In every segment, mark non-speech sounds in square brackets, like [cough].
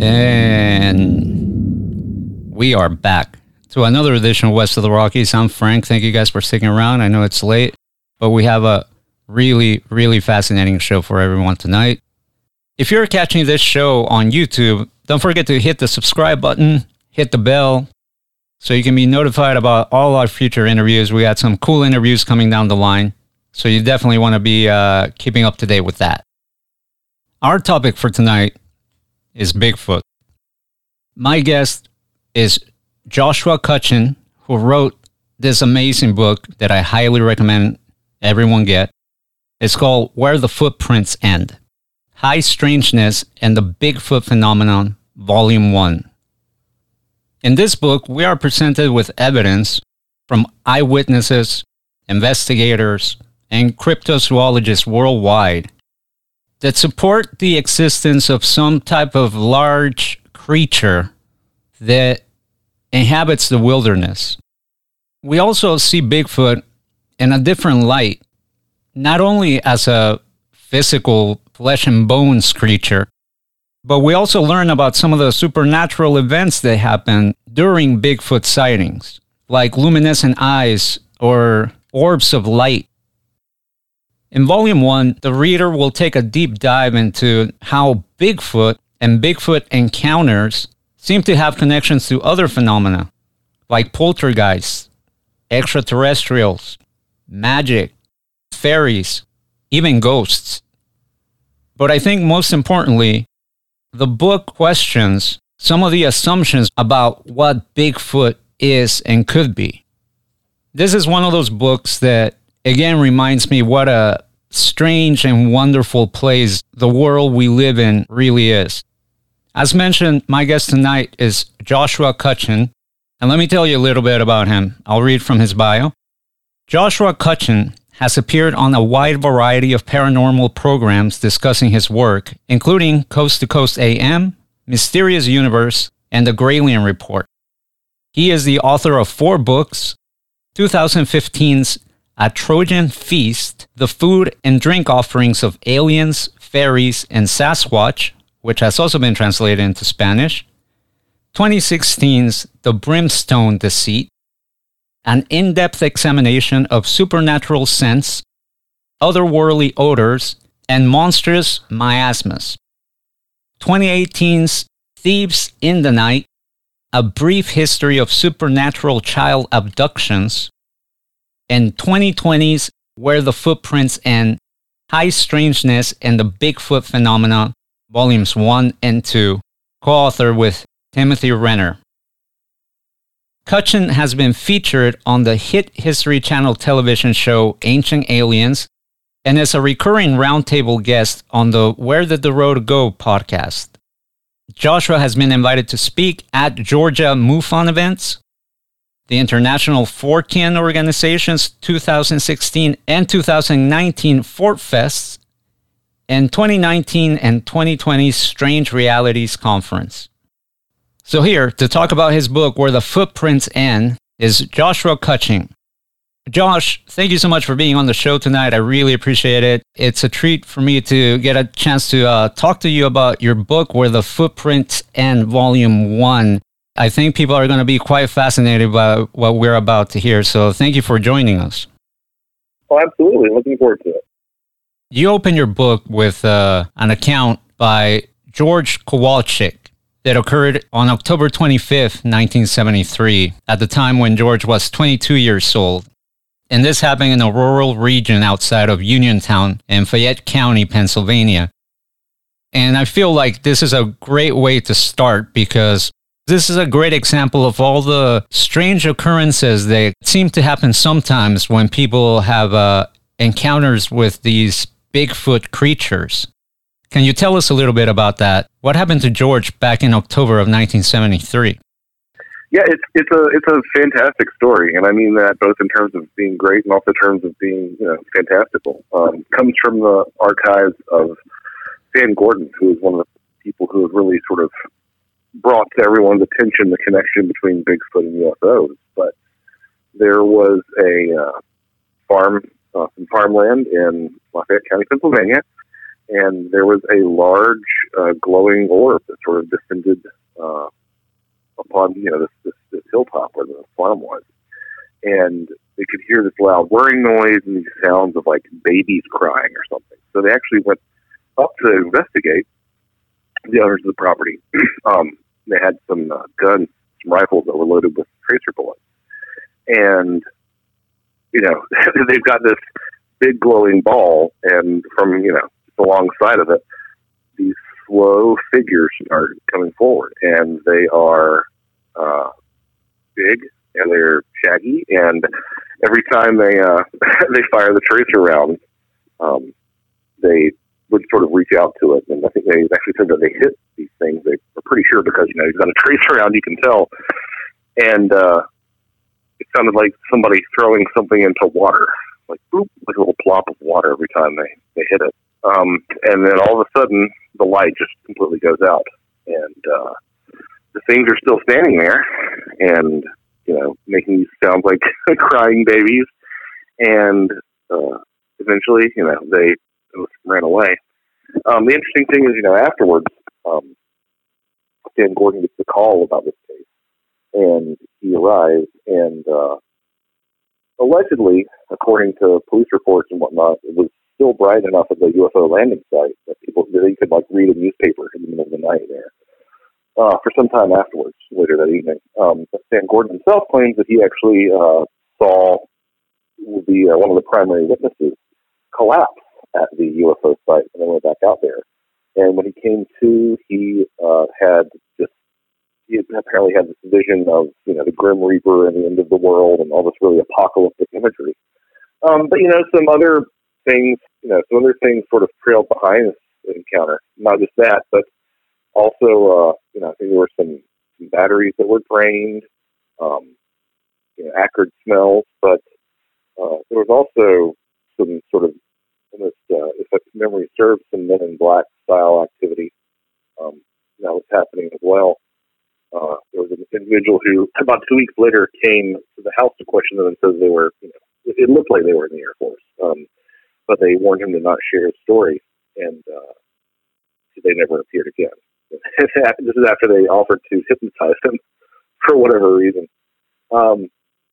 And we are back to another edition of West of the Rockies. I'm Frank. Thank you guys for sticking around. I know it's late, but we have a really, really fascinating show for everyone tonight. If you're catching this show on YouTube, don't forget to hit the subscribe button, hit the bell, so you can be notified about all our future interviews. We got some cool interviews coming down the line, so you definitely want to be uh, keeping up to date with that. Our topic for tonight is Bigfoot. My guest is Joshua Cutchin, who wrote this amazing book that I highly recommend everyone get. It's called Where the Footprints End High Strangeness and the Bigfoot Phenomenon, Volume 1. In this book, we are presented with evidence from eyewitnesses, investigators, and cryptozoologists worldwide that support the existence of some type of large creature that inhabits the wilderness. We also see Bigfoot in a different light, not only as a physical flesh and bones creature, but we also learn about some of the supernatural events that happen during Bigfoot sightings, like luminescent eyes or orbs of light. In Volume 1, the reader will take a deep dive into how Bigfoot and Bigfoot encounters seem to have connections to other phenomena, like poltergeists, extraterrestrials, magic, fairies, even ghosts. But I think most importantly, the book questions some of the assumptions about what Bigfoot is and could be. This is one of those books that, again, reminds me what a strange and wonderful place the world we live in really is. As mentioned, my guest tonight is Joshua Cutchin, and let me tell you a little bit about him. I'll read from his bio. Joshua Cutchin has appeared on a wide variety of paranormal programs discussing his work, including Coast to Coast AM, Mysterious Universe, and The Gralien Report. He is the author of four books 2015's A Trojan Feast, The Food and Drink Offerings of Aliens, Fairies, and Sasquatch, which has also been translated into Spanish. 2016's The Brimstone Deceit, an in depth examination of supernatural scents, otherworldly odors, and monstrous miasmas. 2018's Thieves in the Night, a brief history of supernatural child abductions, and 2020's Where the Footprints End High Strangeness and the Bigfoot Phenomenon, volumes 1 and 2, co authored with Timothy Renner. Cutchin has been featured on the hit History Channel television show Ancient Aliens and is a recurring roundtable guest on the Where Did the Road Go podcast. Joshua has been invited to speak at Georgia MUFON events, the International Fortean Organization's 2016 and 2019 Fort Fests, and 2019 and 2020 Strange Realities Conference. So, here to talk about his book, Where the Footprints End, is Joshua Cutchin. Josh, thank you so much for being on the show tonight. I really appreciate it. It's a treat for me to get a chance to uh, talk to you about your book, Where the Footprints End, Volume 1. I think people are going to be quite fascinated by what we're about to hear. So, thank you for joining us. Oh, absolutely. Looking forward to it. You open your book with uh, an account by George Kowalczyk that occurred on October 25th, 1973, at the time when George was 22 years old. And this happened in a rural region outside of Uniontown in Fayette County, Pennsylvania. And I feel like this is a great way to start because this is a great example of all the strange occurrences that seem to happen sometimes when people have uh, encounters with these Bigfoot creatures. Can you tell us a little bit about that? What happened to George back in October of 1973? Yeah, it's it's a it's a fantastic story, and I mean that both in terms of being great and also in terms of being you know fantastical. Um, comes from the archives of Stan Gordon, who is one of the people who have really sort of brought to everyone's attention the connection between Bigfoot and UFOs. But there was a uh, farm, uh, some farmland in Lafayette County, Pennsylvania, and there was a large uh, glowing orb that sort of descended uh, upon you know this, this, this hilltop where the farm was, and they could hear this loud whirring noise and these sounds of like babies crying or something. So they actually went up to investigate the owners of the property. [clears throat] um, they had some uh, guns, some rifles that were loaded with tracer bullets, and you know [laughs] they've got this big glowing ball, and from you know alongside of it, these slow figures are coming forward, and they are uh, big and they're shaggy, and every time they uh, [laughs] they fire the tracer round, um, they would sort of reach out to it, and I think they actually said that they hit these things. They are pretty sure because you know you've got a [laughs] tracer round, you can tell, and uh, it sounded like somebody throwing something into water, like boop, like a little plop of water every time they they hit it. Um, and then all of a sudden, the light just completely goes out, and uh, the things are still standing there, and you know, making these sounds like [laughs] crying babies. And uh, eventually, you know, they ran away. Um, the interesting thing is, you know, afterwards, um, Stan Gordon gets a call about this case, and he arrives, and uh, allegedly, according to police reports and whatnot, it was still bright enough at the UFO landing site that people that you could like read a newspaper in the middle of the night there. Uh, for some time afterwards, later that evening, um, Stan Gordon himself claims that he actually uh, saw the uh, one of the primary witnesses collapse at the UFO site when they went back out there. And when he came to, he uh, had just he apparently had this vision of you know the Grim Reaper and the end of the world and all this really apocalyptic imagery. Um, but you know some other things, you know, some other things sort of trailed behind this encounter. Not just that, but also, uh, you know, I think there were some, some batteries that were drained, um, you know, acrid smells, but uh, there was also some sort of almost, uh, if memory serves, some Men in Black style activity um, that was happening as well. Uh, there was an individual who, about two weeks later, came to the house to question them and says they were, you know, it looked like they were in the Air Force. Um, but they warned him to not share his story, and uh, they never appeared again. [laughs] this is after they offered to hypnotize him [laughs] for whatever reason. Um,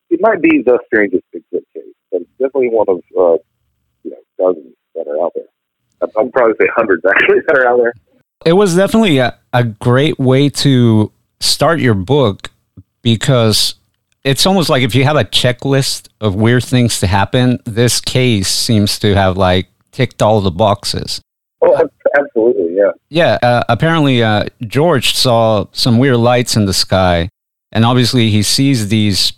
it might be the strangest Bigfoot case, but it's definitely one of uh, dozens that are out there. I'll probably say hundreds [laughs] actually that are out there. It was definitely a, a great way to start your book because it's almost like if you have a checklist of weird things to happen, this case seems to have like ticked all the boxes. Oh, absolutely, yeah. Yeah, uh, apparently uh, George saw some weird lights in the sky, and obviously he sees these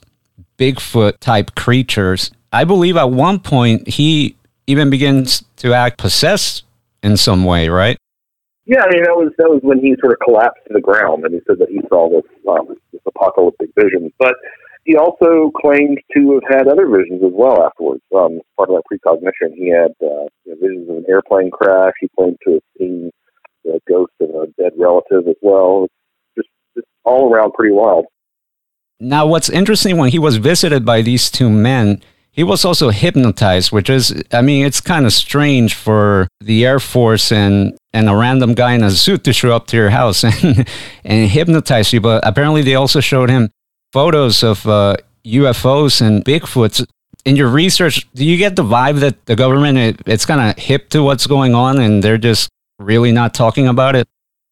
Bigfoot type creatures. I believe at one point he even begins to act possessed in some way, right? Yeah, I mean that was that was when he sort of collapsed to the ground, and he said that he saw this um, this apocalyptic vision. But he also claimed to have had other visions as well afterwards. Um, part of that precognition, he had uh, you know, visions of an airplane crash. He claimed to have seen the ghost of a dead relative as well. Just, just all around pretty wild. Now, what's interesting when he was visited by these two men, he was also hypnotized, which is, I mean, it's kind of strange for the Air Force and, and a random guy in a suit to show up to your house [laughs] and, and hypnotize you. But apparently, they also showed him photos of uh, UFOs and Bigfoots. In your research, do you get the vibe that the government it, it's kind of hip to what's going on and they're just really not talking about it?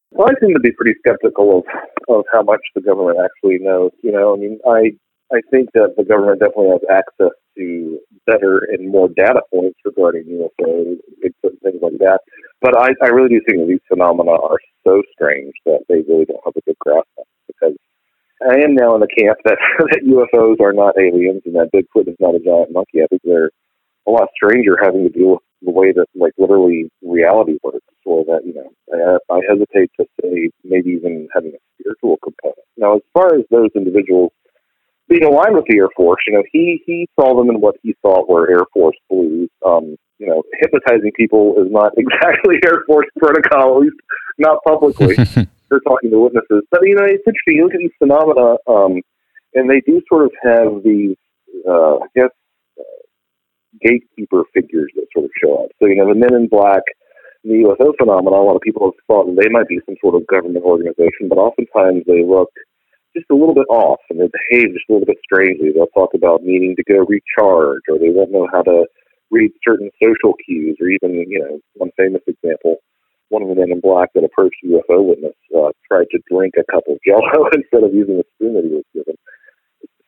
Well, I seem to be pretty skeptical of of how much the government actually knows. You know, I mean, I I think that the government definitely has access to better and more data points regarding UFOs, Bigfoot, things like that. But I, I really do think that these phenomena are so strange that they really don't have a good grasp on because I am now in the camp that, [laughs] that UFOs are not aliens and that Bigfoot is not a giant monkey. I think they're a lot stranger having to deal with the way that like literally reality works, or that you know, I, I hesitate to say maybe even having a spiritual component. Now, as far as those individuals being aligned with the Air Force, you know, he he saw them in what he thought were Air Force blues. Um, you know, hypnotizing people is not [laughs] exactly Air Force protocol, at least not publicly. [laughs] They're talking to witnesses, but you know, it's interesting. You look at these phenomena, um, and they do sort of have these, uh, I guess, uh, gatekeeper figures that sort of show up. So you know, the Men in Black, the UFO phenomena. A lot of people have thought they might be some sort of government organization, but oftentimes they look just a little bit off and they behave just a little bit strangely. They'll talk about needing to go recharge, or they won't know how to read certain social cues, or even, you know, one famous example, one of the men in black that approached a UFO witness uh, tried to drink a cup of jello [laughs] instead of using the spoon that he was given.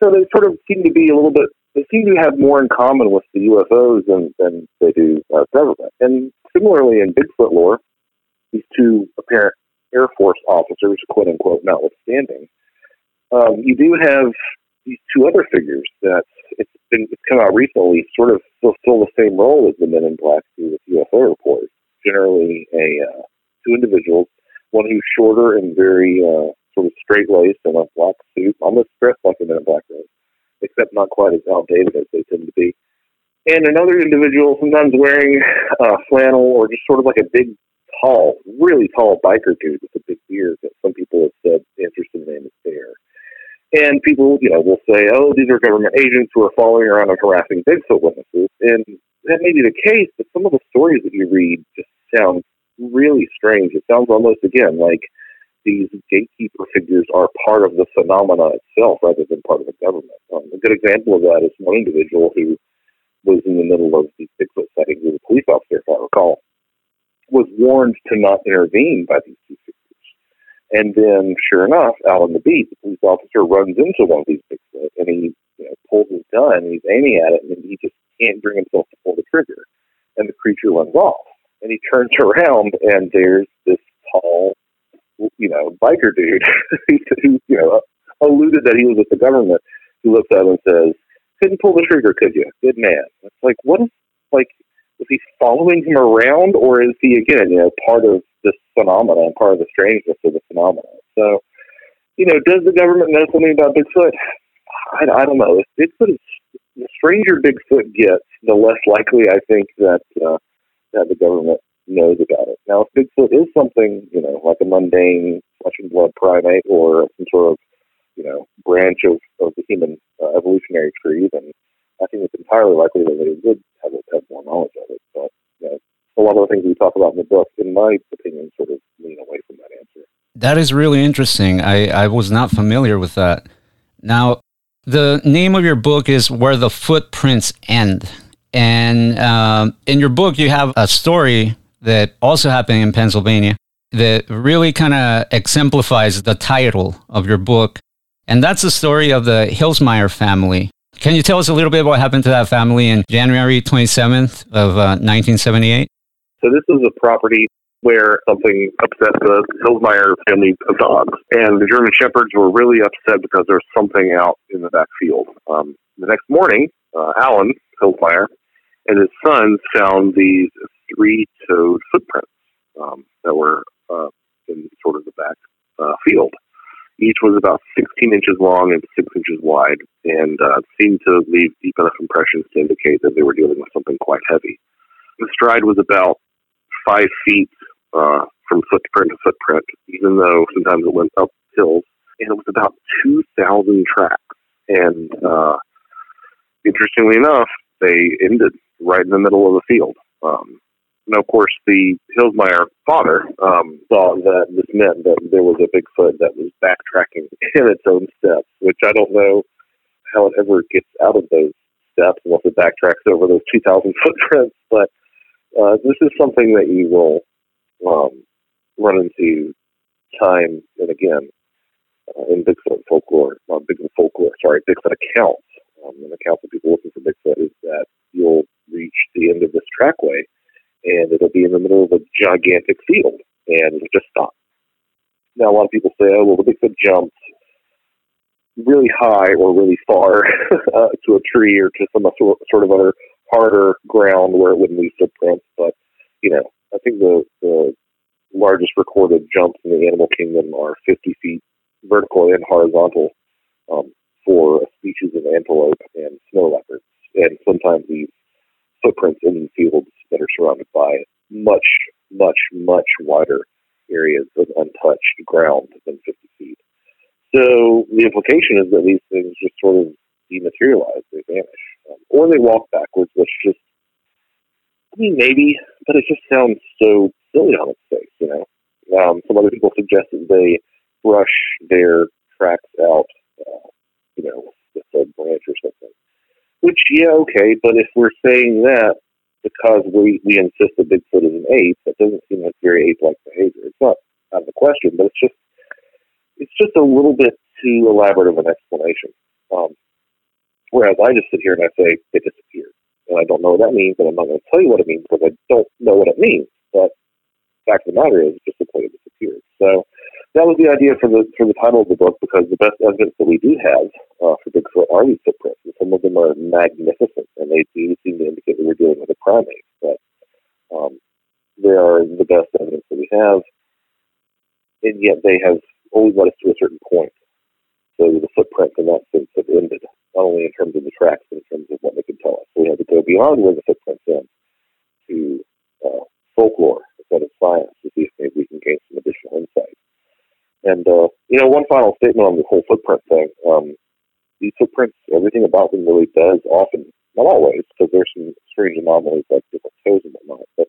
So they sort of seem to be a little bit, they seem to have more in common with the UFOs than, than they do uh, government. And similarly in Bigfoot lore, these two apparent Air Force officers, quote unquote, notwithstanding, um, you do have these two other figures that it's been it's come out recently, sort of fulfill the same role as the Men in Black do with UFO reports. Generally, a uh, two individuals, one who's shorter and very uh, sort of straight laced in a black suit, almost dressed like a Men in Black except not quite as outdated as they tend to be. And another individual, sometimes wearing uh, flannel or just sort of like a big, tall, really tall biker dude with a big beard that some people have said answers the name is Bear. And people, you know, will say, oh, these are government agents who are following around and harassing Bigfoot witnesses. And that may be the case, but some of the stories that you read just sound really strange. It sounds almost, again, like these gatekeeper figures are part of the phenomena itself rather than part of the government. Um, a good example of that is one individual who was in the middle of these Bigfoot sightings with a police officer, if I recall, was warned to not intervene by these two figures and then, sure enough, out on the beat, the police officer runs into one of these Bigfoot, and he you know, pulls his gun, and he's aiming at it, and he just can't bring himself to pull the trigger, and the creature runs off. And he turns [laughs] around, and there's this tall, you know, biker dude [laughs] who, you know, alluded that he was with the government. He looks at him and says, "Couldn't pull the trigger, could you? Good man." It's like, what is like? Is he following him around, or is he again, you know, part of this phenomenon, part of the strangeness of the phenomenon. So, you know, does the government know something about Bigfoot? I, I don't know. If Bigfoot is the stranger Bigfoot gets, the less likely I think that uh, that the government knows about it. Now, if Bigfoot is something, you know, like a mundane flesh and blood primate or some sort of, you know, branch of, of the human uh, evolutionary tree, then I think it's entirely likely that they would have, have more knowledge of it. But you know, a lot of the things we talk about in the book, in my opinion, sort of lean away from that answer. That is really interesting. I, I was not familiar with that. Now, the name of your book is Where the Footprints End. And um, in your book, you have a story that also happened in Pennsylvania that really kind of exemplifies the title of your book. And that's the story of the Hillsmeyer family. Can you tell us a little bit what happened to that family in January 27th of uh, 1978? So this is a property where something upset the Hillsmeyer family of dogs. And the German Shepherds were really upset because there was something out in the back field. Um, the next morning, uh, Alan Hillsmeyer and his sons found these three-toed footprints um, that were uh, in sort of the back uh, field. Each was about 16 inches long and 6 inches wide, and uh, seemed to leave deep enough impressions to indicate that they were dealing with something quite heavy. The stride was about five feet uh, from footprint to footprint, even though sometimes it went up hills. And it was about 2,000 tracks. And uh, interestingly enough, they ended right in the middle of the field. Um, now, of course, the Hillsmeyer father um, saw that this meant that there was a Bigfoot that was backtracking [laughs] in its own steps, which I don't know how it ever gets out of those steps unless it backtracks over those 2,000 footprints. [laughs] But uh, this is something that you will um, run into time and again uh, in Bigfoot folklore, not Bigfoot folklore, sorry, Bigfoot accounts. Um, and accounts of people looking for Bigfoot is that you'll reach the end of this trackway and it'll be in the middle of a gigantic field and it'll just stop. Now, a lot of people say, oh, well, the Bigfoot jumps really high or really far [laughs] uh, to a tree or to some sort of other harder ground where it wouldn't leave footprints. But you know, I think the the largest recorded jumps in the animal kingdom are 50 feet vertical and horizontal um, for a species of antelope and snow leopards. And sometimes these footprints in fields that are surrounded by much, much, much wider areas of untouched ground than 50 feet. So the implication is that these things just sort of dematerialize, they vanish, um, or they walk backwards, which just, I mean, maybe, but it just sounds so silly on its face, you know. Um, some other people suggest that they brush their tracks out, uh, you know, with a branch or something. Which, yeah, okay, but if we're saying that because we, we insist that Bigfoot is an ape, that doesn't seem like very ape-like behavior. It's not out of the question, but it's just it's just a little bit too elaborate of an explanation. Um, whereas I just sit here and I say they disappeared, and I don't know what that means, and I'm not going to tell you what it means because I don't know what it means. But the fact of the matter is, just simply disappeared. So that was the idea for the for the title of the book because the best evidence that we do have uh, for Bigfoot are these footprints, and some of them are magnificent, and they do seem to indicate that we're dealing with a primate. But um, they are the best evidence that we have, and yet they have always led us to a certain point. So the footprints in that sense have ended, not only in terms of the tracks, but in terms of what they can tell us. So we have to go beyond where the footprints end to uh, folklore instead of science to see if maybe we can gain some additional insight. And uh, you know, one final statement on the whole footprint thing. Um, these footprints, everything about them really does often, not always, because there's some strange anomalies like different toes and whatnot. But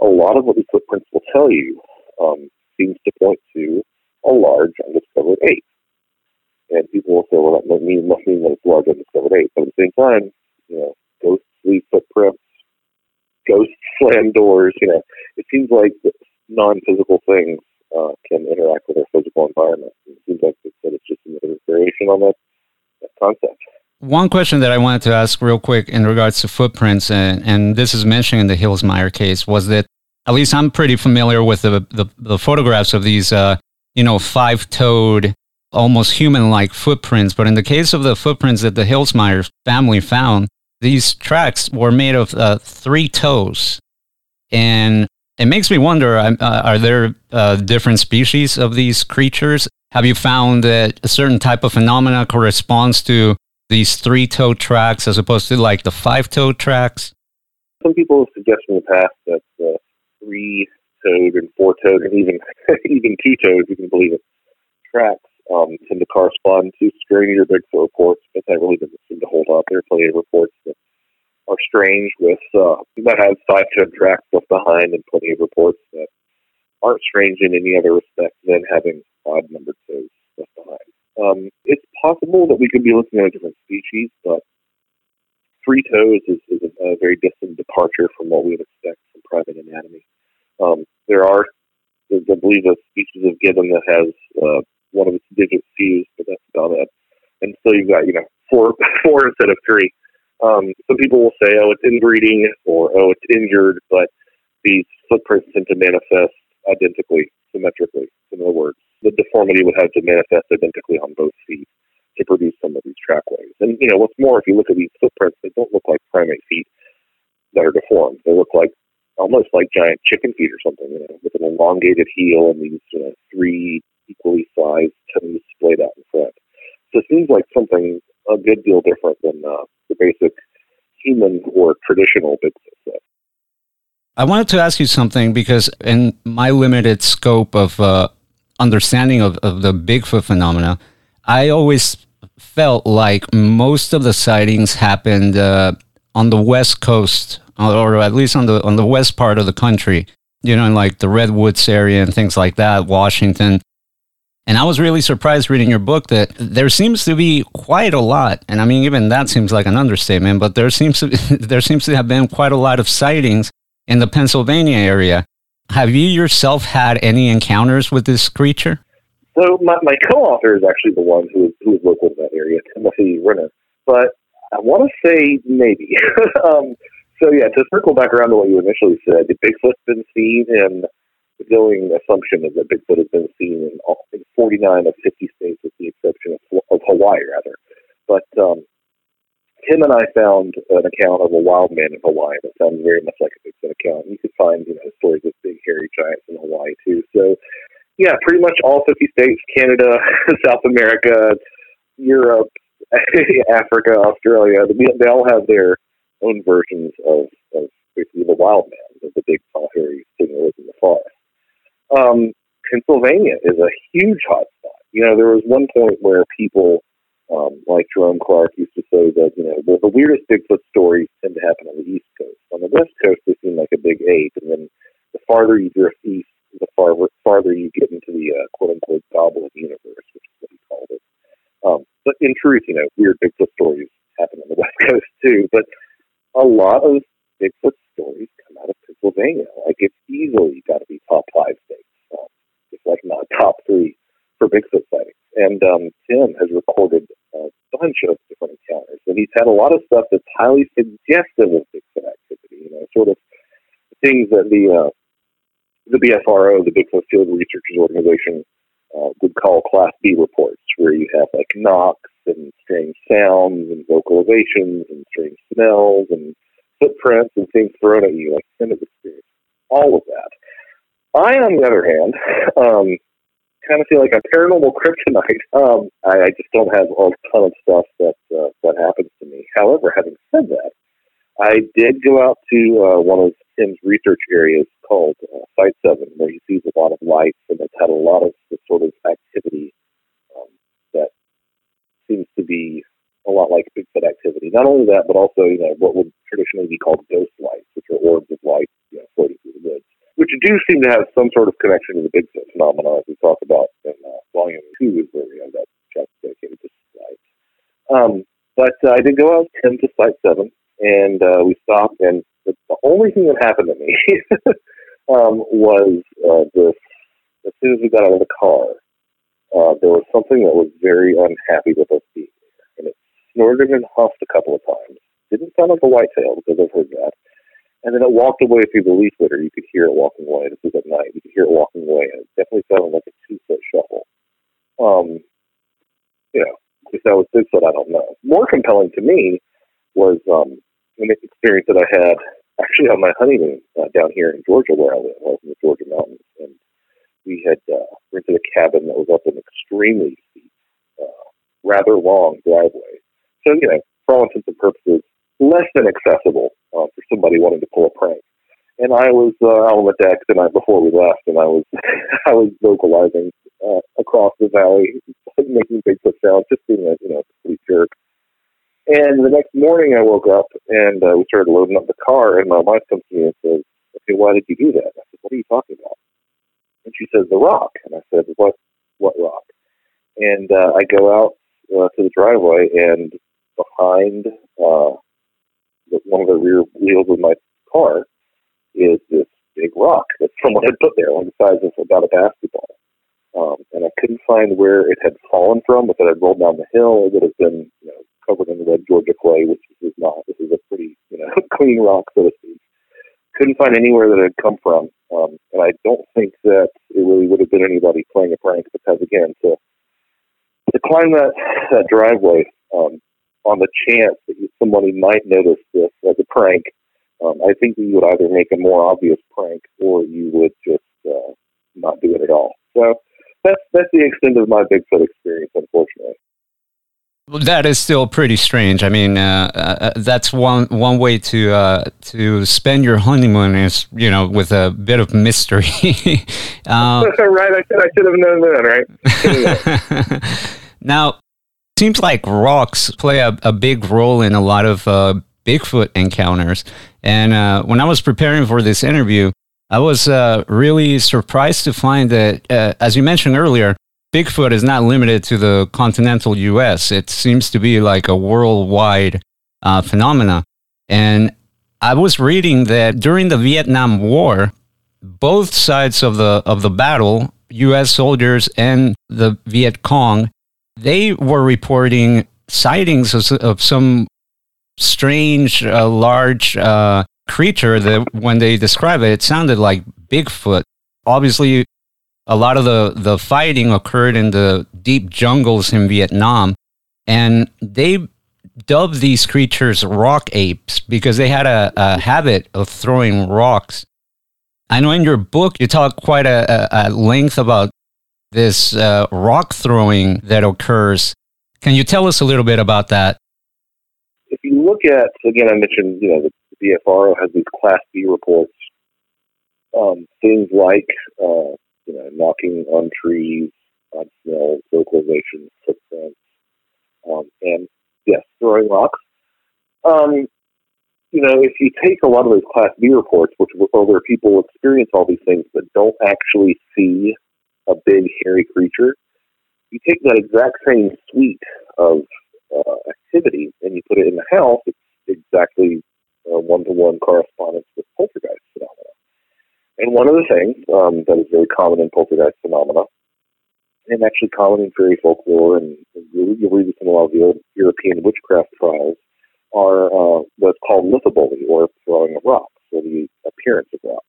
a lot of what these footprints will tell you um, seems to point to a large undiscovered ape. And people will say, well, that must mean, must mean that it's a large undiscovered ape. But at the same time, you know, ghosts leave footprints, ghosts [laughs] slam doors. You know, it seems like non-physical things uh, can interact with our physical environment. It seems like it's, that it's just another variation on that, that concept. One question that I wanted to ask real quick in regards to footprints, and, and this is mentioned in the Hillsmeyer case, was that at least I'm pretty familiar with the, the, the photographs of these, uh, you know, five toed, almost human like footprints. But in the case of the footprints that the Hillsmeyer family found, these tracks were made of uh, three toes. And it makes me wonder uh, are there uh, different species of these creatures? Have you found that a certain type of phenomena corresponds to these three toed tracks as opposed to like the five toed tracks? Some people have suggested in the past that the three toed and four toed and even [laughs] even two toed, you can believe it, tracks um, tend to correspond to stranger Bigfoot reports, but that really doesn't seem to hold up. There are plenty of reports that are strange with uh, that have five toed tracks left behind, and plenty of reports that aren't strange in any other respect than having odd numbered toes left behind. Um, it's possible that we could be looking at a different species, but three toes is, is a, a, very distant departure from what we would expect from primate anatomy. Um, there are, I believe, a species of gibbon that has uh, one of its digits fused, but that's about it. And so you've got, you know, four, [laughs] four instead of three. Um, some people will say, oh, it's inbreeding or, oh, it's injured, but these footprints tend to manifest identically, symmetrically. In other words, the deformity would have to manifest identically on both feet to produce some of these trackways. And, you know, what's more, if you look at these footprints, they don't look like primate feet that are deformed. They look like almost like giant chicken feet or something, you know, with an elongated heel and these you know, three equally sized toes splayed out in front. So it seems like something a good deal different than uh, the basic human or traditional Bigfoot set. I wanted to ask you something because, in my limited scope of uh, understanding of, of the Bigfoot phenomena, I always felt like most of the sightings happened uh, on the west coast, or at least on the on the west part of the country. You know, in like the redwoods area and things like that, Washington. And I was really surprised reading your book that there seems to be quite a lot, and I mean even that seems like an understatement, but there seems to [laughs] there seems to have been quite a lot of sightings in the Pennsylvania area. Have you yourself had any encounters with this creature? So my, my co-author is actually the one who is, who is local to that area, Timothy Renner. But I want to say maybe. [laughs] um, so yeah, to circle back around to what you initially said, Bigfoot's been seen in going assumption is that Bigfoot has been seen in, all, in 49 of 50 states, with the exception of, of Hawaii, rather. But um, Tim and I found an account of a wild man in Hawaii that sounds very much like a Bigfoot account. You could find, you know, stories of big hairy giants in Hawaii too. So, yeah, pretty much all 50 states, Canada, [laughs] South America, Europe, [laughs] Africa, Australia, they all have their own versions of, of basically the wild man, of the big, tall, hairy thing that lives in the forest. Um, Pennsylvania is a huge hotspot. You know, there was one point where people um, like Jerome Clark used to say that, you know, the, the weirdest Bigfoot stories tend to happen on the East Coast. On the West Coast, they seem like a big ape, and then the farther you drift east, the far, farther you get into the uh, quote unquote goblin universe, which is what he called it. Um, but in truth, you know, weird Bigfoot stories happen on the [laughs] West Coast too. But a lot of Bigfoot stories come out of Pennsylvania. Like it's easily got to be top five states. Um, it's like not top three for Bigfoot sightings. And um, Tim has recorded a bunch of different encounters, and he's had a lot of stuff that's highly suggestive of Bigfoot activity. You know, sort of things that the uh, the BFRO, the Bigfoot Field Researchers Organization, uh, would call Class B reports, where you have like knocks and strange sounds and vocalizations and strange smells and footprints and things thrown at you, like kind of experience. All of that. I, on the other hand, um, kind of feel like a paranormal kryptonite. Um, I, I just don't have a ton of stuff that uh, that happens to me. However, having said that, I did go out to uh, one of Tim's research areas called uh, Site 7, where he sees a lot of lights and it's had a lot of the sort of activity um, that seems to be a lot like Bigfoot activity. Not only that, but also, you know, what would traditionally be called ghost lights, which are orbs of light you know, floating through the woods which do seem to have some sort of connection to the Bigfoot phenomenon, as we talk about in uh, volume two, is where we have that chapter dedicated to site. Um, but uh, I did go out Tim to site seven, and uh, we stopped, and the, the only thing that happened to me [laughs] um, was uh, this. As soon as we got out of the car, uh, there was something that was very unhappy with us being there, and it snorted and huffed a couple of times. Didn't sound like a whitetail because I've heard that and then it walked away through the leaf litter. You could hear it walking away. This was at night. You could hear it walking away, and it definitely sounded like a two foot shuffle. Um, yeah, if that was Bigfoot, I don't know. More compelling to me was um, an experience that I had actually on my honeymoon uh, down here in Georgia, where I live. I was in the Georgia mountains, and we had uh, rented a cabin that was up an extremely steep, uh, rather long driveway. So you know, for all intents and purposes, less than accessible somebody wanting to pull a prank. And I was uh, out on the deck the night before we left, and I was [laughs] I was vocalizing uh, across the valley, [laughs] making Bigfoot sounds, just being a you know complete jerk. And the next morning, I woke up and uh, we started loading up the car, and my wife comes to me and says, "Okay, why did you do that?" I said, "What are you talking about?" And she says, "The rock." And I said, "What? What rock?" And uh, I go out uh, to the driveway, and behind uh, one of the rear wheels of my car is this big rock that [laughs] someone had put there, on the size of about a basketball. Um, and I couldn't find where it had fallen from. If it had rolled down the hill, it would have been you know covered in red Georgia clay, which is not. This is a pretty you know [laughs] clean rock, so to speak. Couldn't find anywhere that it had come from, um, and I don't think that it really would have been anybody playing a prank because again, to to climb that that driveway um, on the chance that somebody might notice this as a prank, um, I think you would either make a more obvious prank or you would just uh, not do it at all. So that's that's the extent of my Bigfoot experience, unfortunately. That is still pretty strange. I mean, uh, uh, that's one one way to uh, to spend your honeymoon is you know with a bit of mystery. uh, [laughs] [laughs] right, I should, I should have known that, right? [laughs] now, Seems like rocks play a, a big role in a lot of uh, Bigfoot encounters. And uh, when I was preparing for this interview, I was uh, really surprised to find that, uh, as you mentioned earlier, Bigfoot is not limited to the continental US. It seems to be like a worldwide uh, phenomena. And I was reading that during the Vietnam War, both sides of the of the battle, US soldiers and the Viet Cong they were reporting sightings of, of some strange, uh, large uh, creature that when they describe it, it sounded like Bigfoot. Obviously, a lot of the, the fighting occurred in the deep jungles in Vietnam, and they dubbed these creatures rock apes because they had a, a habit of throwing rocks. I know in your book you talk quite a, a, a length about this uh, rock throwing that occurs. Can you tell us a little bit about that? If you look at, again, I mentioned, you know, the BFRO has these Class B reports. Um, things like, uh, you know, knocking on trees, on smells, vocalizations, footprints, um, and yes, throwing rocks. Um, you know, if you take a lot of those Class B reports, which are where people experience all these things but don't actually see a big hairy creature, you take that exact same suite of uh, activity and you put it in the house, it's exactly one to one correspondence with poltergeist phenomena. And one of the things um, that is very common in poltergeist phenomena, and actually common in fairy folklore, and you'll, you'll read this in a lot of the old European witchcraft trials, are uh, what's called lithoboly, or throwing of rocks, or the appearance of rocks.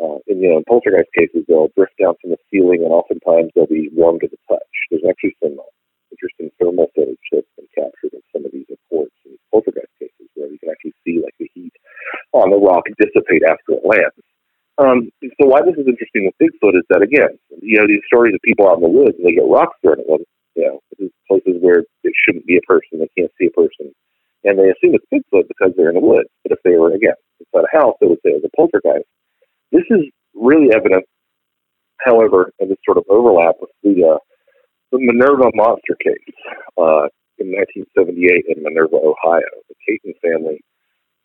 Uh, in, you know, in poltergeist cases, they'll drift down from the ceiling, and oftentimes they'll be warm to the touch. There's actually some uh, interesting thermal footage that's been captured in some of these reports in poltergeist cases, where you can actually see like the heat on the rock dissipate after it lands. Um, so why this is interesting with Bigfoot is that again, you know, these stories of people out in the woods and they get rocks thrown at them. You know, this is places where it shouldn't be a person, they can't see a person, and they assume it's Bigfoot because they're in the woods. But if they were again inside a house, they would say it was a poltergeist. This is really evident, however, in this sort of overlap with the uh, the Minerva monster case uh, in 1978 in Minerva, Ohio. The Cayton family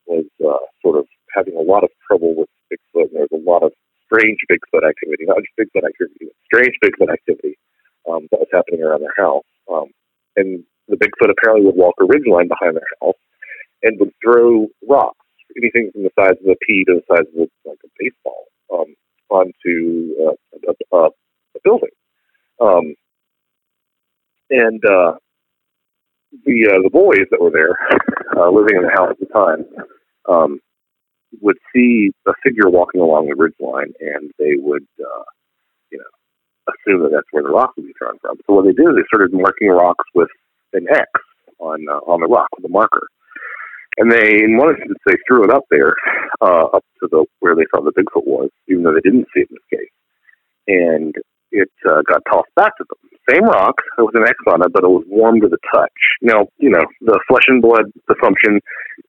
was uh, sort of having a lot of trouble with Bigfoot, and there was a lot of strange Bigfoot activity, not just Bigfoot activity, but strange Bigfoot activity um, that was happening around their house. Um, and the Bigfoot apparently would walk a ridgeline behind their house and would throw rocks, anything from the size of a pea to the size of a, like a baseball, um, onto uh, a, a, a building. Um, and uh, the uh, the boys that were there, uh, living in the house at the time, um, would see a figure walking along the ridge line, and they would, uh, you know, assume that that's where the rock would be thrown from. So what they did is they started marking rocks with an X on uh, on the rock with a marker, and they in one instance they threw it up there, uh, up to the where they thought the Bigfoot was, even though they didn't see it in this case, and it uh, got tossed back to them. Same rock, was an X on it, but it was warm to the touch. Now, you know, the flesh and blood assumption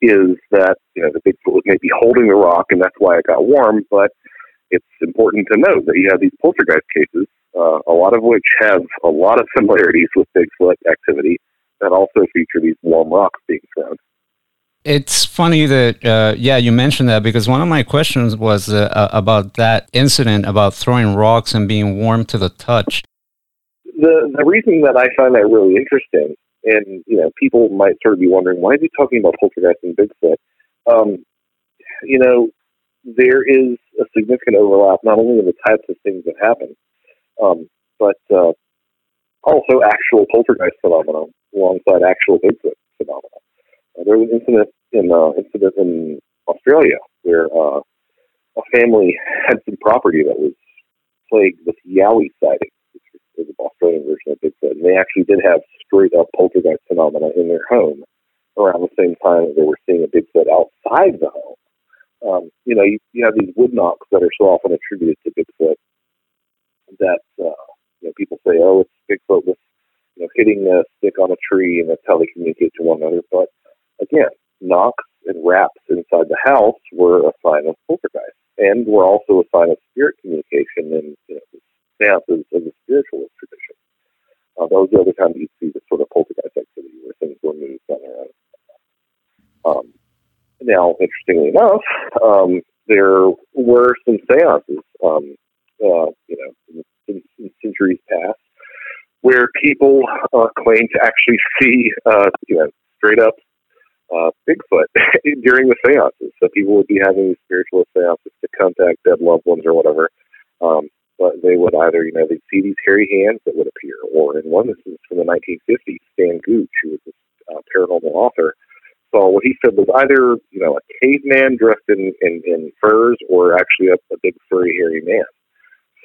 is that you know the Bigfoot was maybe holding the rock, and that's why it got warm. But it's important to note that you have these poltergeist cases, uh, a lot of which have a lot of similarities with Bigfoot activity, that also feature these warm rocks being thrown. It's funny that, uh, yeah, you mentioned that because one of my questions was uh, uh, about that incident about throwing rocks and being warm to the touch. The, the reason that I find that really interesting, and, you know, people might sort of be wondering, why is he talking about poltergeist and Bigfoot? Um, you know, there is a significant overlap, not only in the types of things that happen, um, but uh, also actual poltergeist phenomena alongside actual Bigfoot phenomena. There was an incident in uh, incident in Australia where uh, a family had some property that was plagued with yowie sightings, which is an Australian version of Bigfoot. And they actually did have straight up poltergeist phenomena in their home around the same time that they were seeing a Bigfoot outside the home. Um, you know, you, you have these wood knocks that are so often attributed to Bigfoot that uh, you know people say, "Oh, it's Bigfoot with you know hitting a stick on a tree," and that's how they communicate to one another. But again, knocks and raps inside the house were a sign of poltergeist, and were also a sign of spirit communication and you know, seances of the spiritualist tradition. Uh, that was the other time you'd see the sort of poltergeist activity where things were moved on their own. Um, now, interestingly enough, um, there were some seances, um, uh, you know, in, in centuries past, where people uh, claim to actually see, uh, you know, straight up uh, Bigfoot [laughs] during the seances. So people would be having these spiritual seances to contact dead loved ones or whatever. Um, but they would either, you know, they'd see these hairy hands that would appear, or in one instance from the 1950s, Stan Gooch, who was a uh, paranormal author, saw what he said was either, you know, a caveman dressed in, in, in furs or actually a, a big furry hairy man.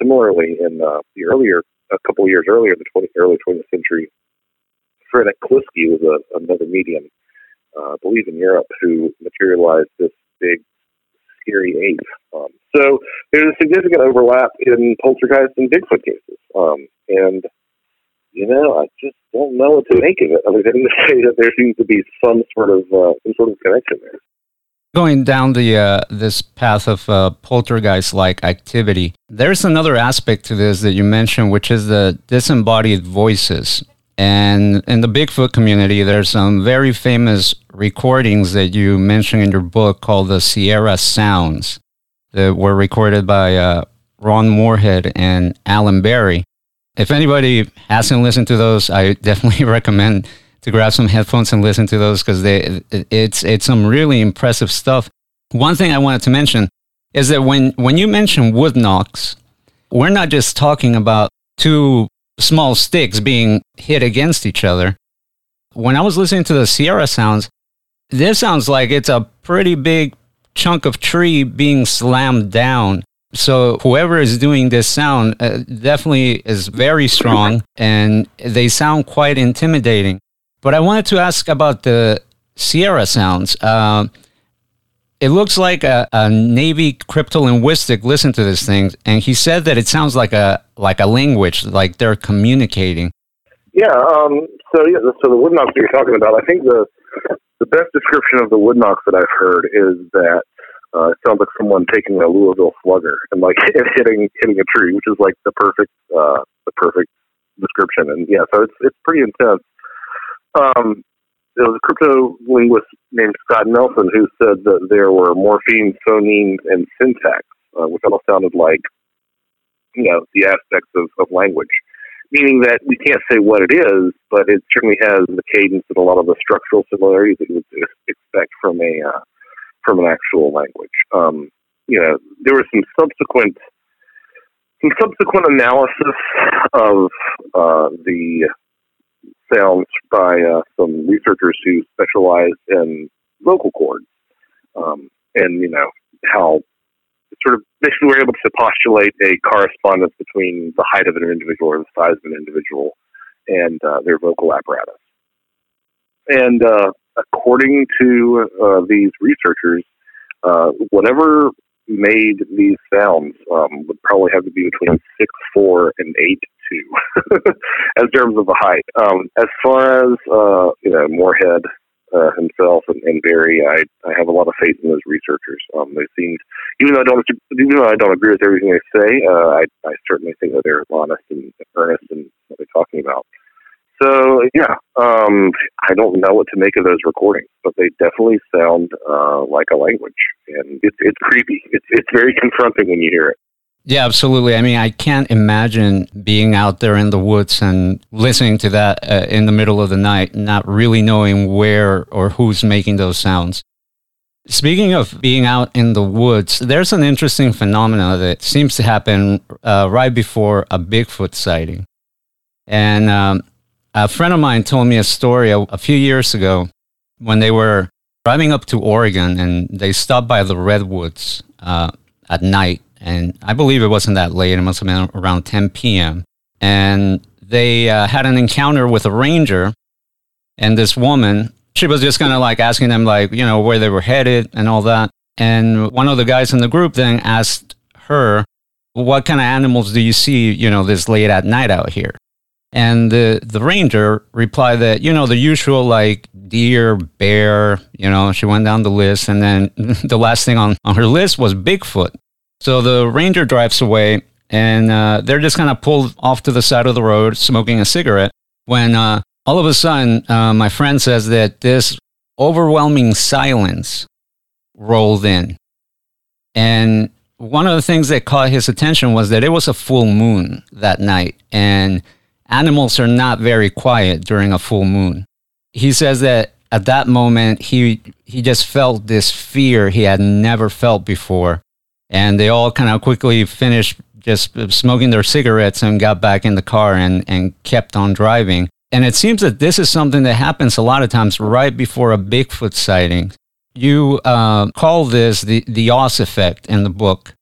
Similarly, in uh, the earlier, a couple years earlier, the 20, early 20th century, Fred Kluski was a, another medium uh, I believe in Europe, who materialized this big, scary ape. Um, so there's a significant overlap in poltergeist and Bigfoot cases. Um, and, you know, I just don't know what to make of it other than to [laughs] say that there seems to be some sort of, uh, some sort of connection there. Going down the uh, this path of uh, poltergeist-like activity, there's another aspect to this that you mentioned, which is the disembodied voices. And in the Bigfoot community, there's some very famous recordings that you mentioned in your book called the Sierra Sounds that were recorded by uh, Ron Morehead and Alan Berry. If anybody hasn't listened to those, I [laughs] definitely recommend to grab some headphones and listen to those because it's it's some really impressive stuff. One thing I wanted to mention is that when when you mention wood knocks, we're not just talking about two small sticks being hit against each other. When I was listening to the Sierra sounds, this sounds like it's a pretty big chunk of tree being slammed down. So whoever is doing this sound uh, definitely is very strong and they sound quite intimidating. But I wanted to ask about the Sierra sounds. Uh, it looks like a, a, Navy cryptolinguistic listened to this thing, and he said that it sounds like a like a language, like they're communicating. Yeah. Um, so yeah. So the wood knocks you're talking about, I think the the best description of the wood knocks that I've heard is that uh, it sounds like someone taking a Louisville Slugger and like [laughs] hitting hitting a tree, which is like the perfect uh, the perfect description. And yeah, so it's it's pretty intense. Um, there was a crypto linguist named Scott Nelson who said that there were morphemes, phonemes, and syntax, uh, which all sounded like, you know, the aspects of, of language. Meaning that we can't say what it is, but it certainly has the cadence and a lot of the structural similarities that you would expect from a uh, from an actual language. Um, you know, there was some subsequent some subsequent analysis of uh, the sounds by uh, some researchers who specialize in vocal cords, um, and you know how sort of basically we're able to postulate a correspondence between the height of an individual or the size of an individual and uh, their vocal apparatus. And uh, according to uh, these researchers, uh, whatever made these sounds um, would probably have to be between six four and eight two, [laughs] as terms of the height. Um, as far as uh, you know, Morehead uh, himself and, and Berry, I I have a lot of faith in those researchers. Um, they seem, even though I don't even though I don't agree with everything they say, uh, I I certainly think that they're honest and earnest in what they're talking about. So yeah, um, I don't know what to make of those recordings, but they definitely sound uh, like a language, and it's it's creepy. It's it's very [laughs] confronting when you hear it. Yeah, absolutely. I mean, I can't imagine being out there in the woods and listening to that uh, in the middle of the night, not really knowing where or who's making those sounds. Speaking of being out in the woods, there's an interesting phenomenon that seems to happen uh, right before a Bigfoot sighting. And um, a friend of mine told me a story a, a few years ago when they were driving up to Oregon and they stopped by the redwoods uh, at night. And I believe it wasn't that late. It must have been around 10 p.m. And they uh, had an encounter with a ranger and this woman. She was just kind of like asking them, like, you know, where they were headed and all that. And one of the guys in the group then asked her, What kind of animals do you see, you know, this late at night out here? And the, the ranger replied that, you know, the usual like deer, bear, you know, she went down the list. And then [laughs] the last thing on, on her list was Bigfoot. So the ranger drives away and uh, they're just kind of pulled off to the side of the road smoking a cigarette when uh, all of a sudden uh, my friend says that this overwhelming silence rolled in. And one of the things that caught his attention was that it was a full moon that night. And animals are not very quiet during a full moon. He says that at that moment he he just felt this fear he had never felt before, and they all kind of quickly finished just smoking their cigarettes and got back in the car and and kept on driving. And it seems that this is something that happens a lot of times right before a Bigfoot sighting. You uh, call this the the Oz effect in the book,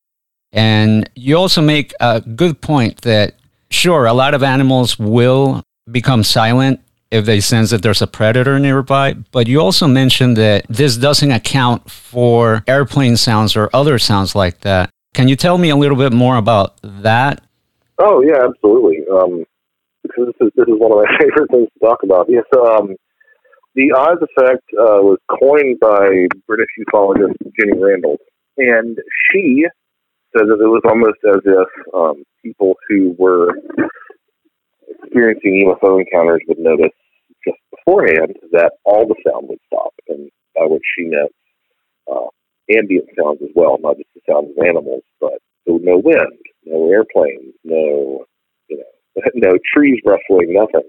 and you also make a good point that sure, a lot of animals will become silent if they sense that there's a predator nearby. But you also mentioned that this doesn't account for airplane sounds or other sounds like that. Can you tell me a little bit more about that? Oh yeah, absolutely. Um, because this is this is one of my [laughs] favorite things to talk about. Yes, um, the Oz effect uh, was coined by British ufologist Jenny Randles, and she said that it was almost as if um, people who were experiencing UFO encounters would notice just beforehand that all the sound would stop, and by which she meant uh, ambient sounds as well, not just the sounds of animals, but no wind, no airplanes, no you know, [laughs] no trees rustling, nothing.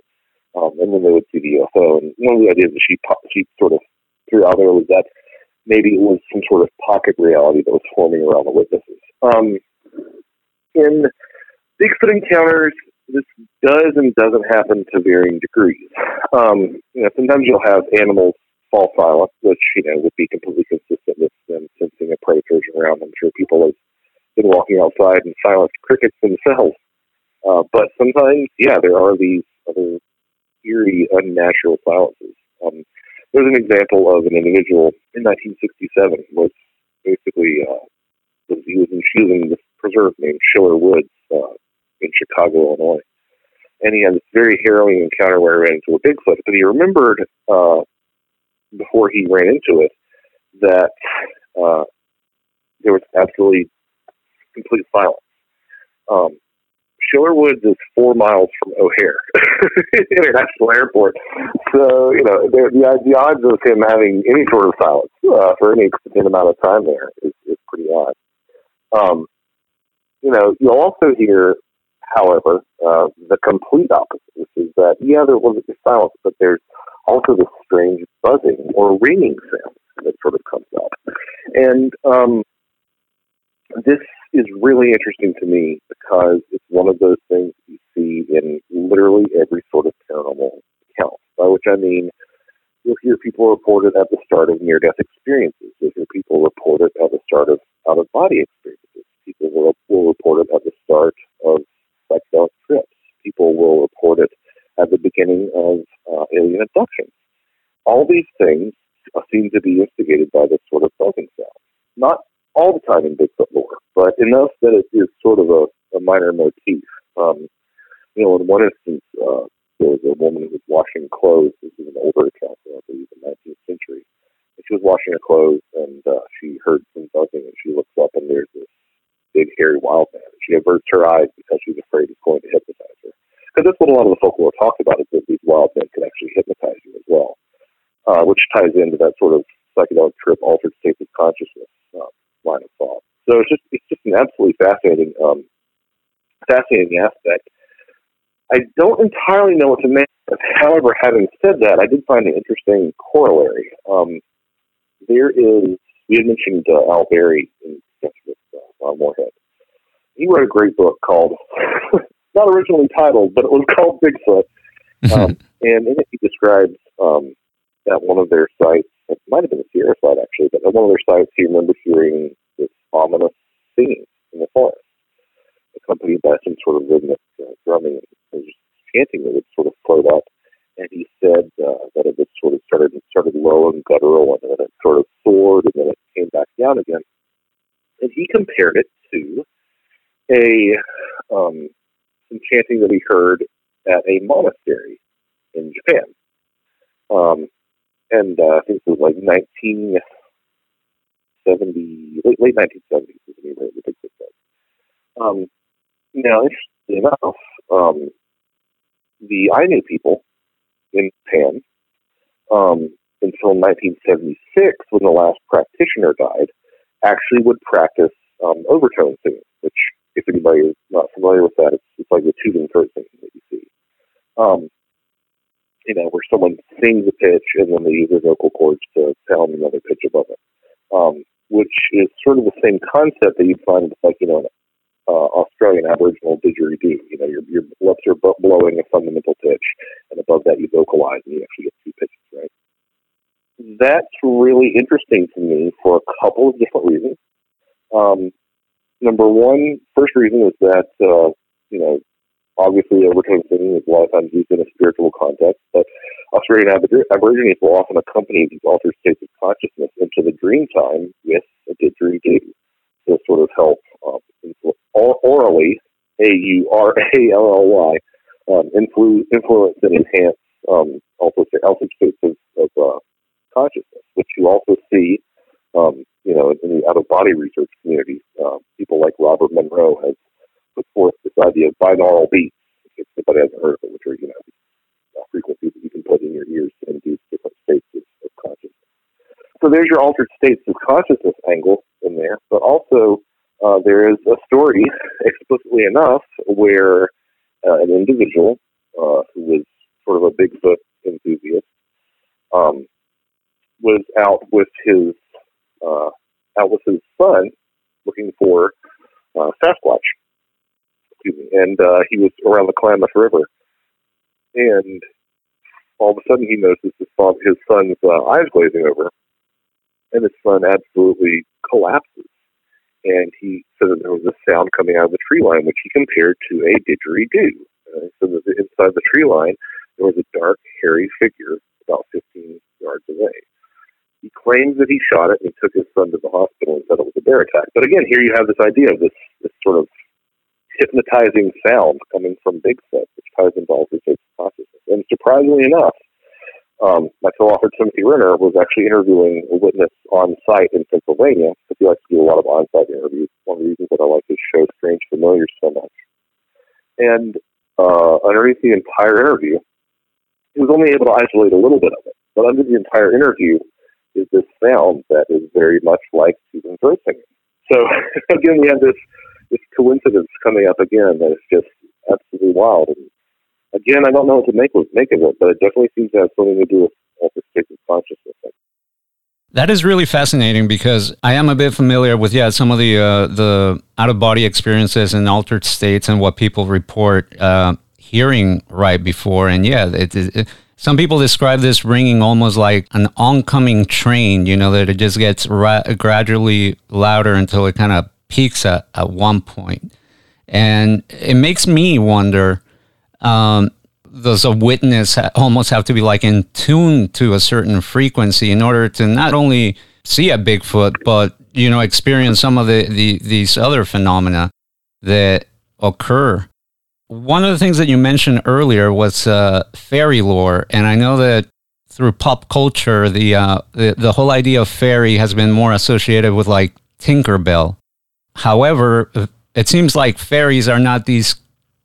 Um, and then they would see the UFO. And one of the ideas that she she sort of threw out there was that maybe it was some sort of pocket reality that was forming around the witnesses. Um, in Bigfoot encounters, this does and doesn't happen to varying degrees. Um, you know, sometimes you'll have animals fall silent, which you know would be completely consistent with them sensing a predator around. I'm sure people have been walking outside and silenced crickets themselves. Uh, but sometimes, yeah, there are these other eerie, unnatural silences. Um, there's an example of an individual in 1967 was basically uh, was using she was in this preserve named Schiller Woods uh, in Chicago, Illinois, and he had this very harrowing encounter where he ran into a Bigfoot. But he remembered uh, before he ran into it that uh, there was absolutely complete silence. Um, Schiller Woods is four miles from O'Hare [laughs] International Airport, so you know the, the odds of him having any sort of silence uh, for any extended amount of time there is, is pretty odd. Um, you know, you'll also hear, however, uh, the complete opposite, which is that yeah, there was a silence, but there's also this strange buzzing or ringing sound that sort of comes up, and um, this is really interesting to me because it's one of those things you see in literally every sort of paranormal account. By which I mean, you'll hear people report it at the start of near death experiences. You'll hear people report it at the start of out of body experiences. People will, will report it at the start of psychedelic trips. People will report it at the beginning of uh, alien abductions. All these things seem to be instigated by this sort of buzzing sound. Not all the time in Bigfoot lore, but enough that it is sort of a, a minor motif. Um, you know, in one instance, uh, there was a woman who was washing clothes. This is an older account, I believe, the 19th century. And she was washing her clothes, and uh, she heard some buzzing, and she looks up, and there's this big, hairy wild man. And she averts her eyes because she's afraid he's going to hypnotize her. Because that's what a lot of the folklore talks about, is that these wild men can actually hypnotize you as well, uh, which ties into that sort of psychedelic trip, altered state of consciousness um, line of thought. So it's just it's just an absolutely fascinating um, fascinating aspect. I don't entirely know what to make. Of. However, having said that, I did find an interesting corollary. Um, there is we had mentioned uh, Al Berry in with uh, on Morehead. He wrote a great book called [laughs] not originally titled, but it was [laughs] called Bigfoot. Um, and in it, he describes um, at one of their sites it might have been a Sierra site actually, but at one of their sites, he remembered hearing this ominous singing in the forest, accompanied by some sort of rhythmic uh, drumming and just chanting that would sort of float up. And he said uh, that it would sort of started started low and guttural, and then it sort of soared, and then it came back down again. And he compared it to a um, some chanting that he heard at a monastery in Japan. Um, and uh, I think it was like 1970, late, late 1970s was when he wrote the book. Um, now, interestingly enough, um, the Ainu people in Japan um, until 1976, when the last practitioner died, actually would practice um, overtone singing, which, if anybody is not familiar with that, it's, it's like the Tuvan throat singing that you see. Um, you know, where someone sings a pitch and then they use their vocal cords to sound another pitch above it, um, which is sort of the same concept that you'd find with, like, you know, uh, Australian Aboriginal didgeridoo. You know, your, your lips are blowing a fundamental pitch, and above that you vocalize and you actually get two pitches, right? That's really interesting to me for a couple of different reasons. Um, number one, first reason is that, uh, you know, obviously, overtone singing is a lot of times used in a spiritual context, but Australian Aborigines will often accompany these altered states of consciousness into the dream time with a didgeridoo to sort of help um, or, aurally, A U R A L L Y, um, influ- influence and enhance um, also altered states of, of uh, consciousness, which you also see, um, you know, in the out of body research community. Uh, people like Robert Monroe has put forth this idea of binaural beats. If anybody hasn't heard of it, which are you know uh, frequencies that you can put in your ears to induce different states of, of consciousness. So there's your altered states of consciousness angle in there, but also uh, there is a story, [laughs] explicitly enough, where uh, an individual uh, who was sort of a Bigfoot enthusiast um, was out with his uh, out with his son looking for uh, Sasquatch. Excuse me, and uh, he was around the Klamath River, and all of a sudden he notices his, his son's uh, eyes glazing over, and his son absolutely collapses. And he said that there was a sound coming out of the tree line, which he compared to a didgeridoo. Uh, so that inside the tree line, there was a dark, hairy figure about 15 yards away. He claims that he shot it and he took his son to the hospital and said it was a bear attack. But again, here you have this idea of this, this sort of hypnotizing sound coming from Bigfoot, which ties into all this consciousness. And surprisingly enough, um, my co-author Timothy Renner was actually interviewing a witness on site in Pennsylvania because he likes to do a lot of on-site interviews. One of the reasons that I like his show, Strange Familiar, so much. And uh, underneath the entire interview, he was only able to isolate a little bit of it. But under the entire interview is this sound that is very much like Tuvan Throat singing. So [laughs] again, we have this this coincidence coming up again that is just absolutely wild. And again, I don't know what to make of, make of it, but it definitely seems to have something to do with altered states of consciousness. That is really fascinating because I am a bit familiar with yeah some of the uh, the out of body experiences and altered states and what people report uh, hearing right before and yeah it, it, some people describe this ringing almost like an oncoming train you know that it just gets ra- gradually louder until it kind of peaks at, at one point and it makes me wonder um, does a witness almost have to be like in tune to a certain frequency in order to not only see a Bigfoot, but you know experience some of the, the these other phenomena that occur. One of the things that you mentioned earlier was uh, fairy lore, and I know that through pop culture, the, uh, the the whole idea of fairy has been more associated with like Tinkerbell. However, it seems like fairies are not these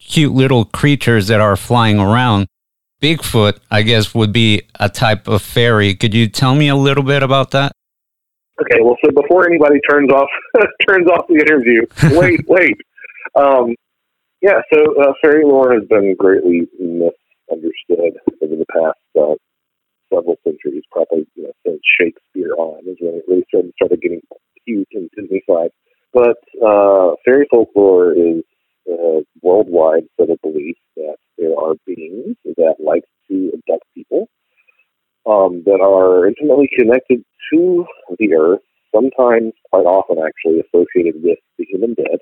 cute little creatures that are flying around. Bigfoot, I guess, would be a type of fairy. Could you tell me a little bit about that? Okay, well, so before anybody turns off [laughs] turns off the interview, wait, [laughs] wait. Um, yeah, so uh, fairy lore has been greatly misunderstood over the past uh, several centuries. Probably you know, since Shakespeare on is when it really started started getting cute and Disney-fied. But uh, fairy folklore is uh, worldwide set of beliefs that there are beings that like to abduct people, um, that are intimately connected to the earth, sometimes, quite often actually, associated with the human dead.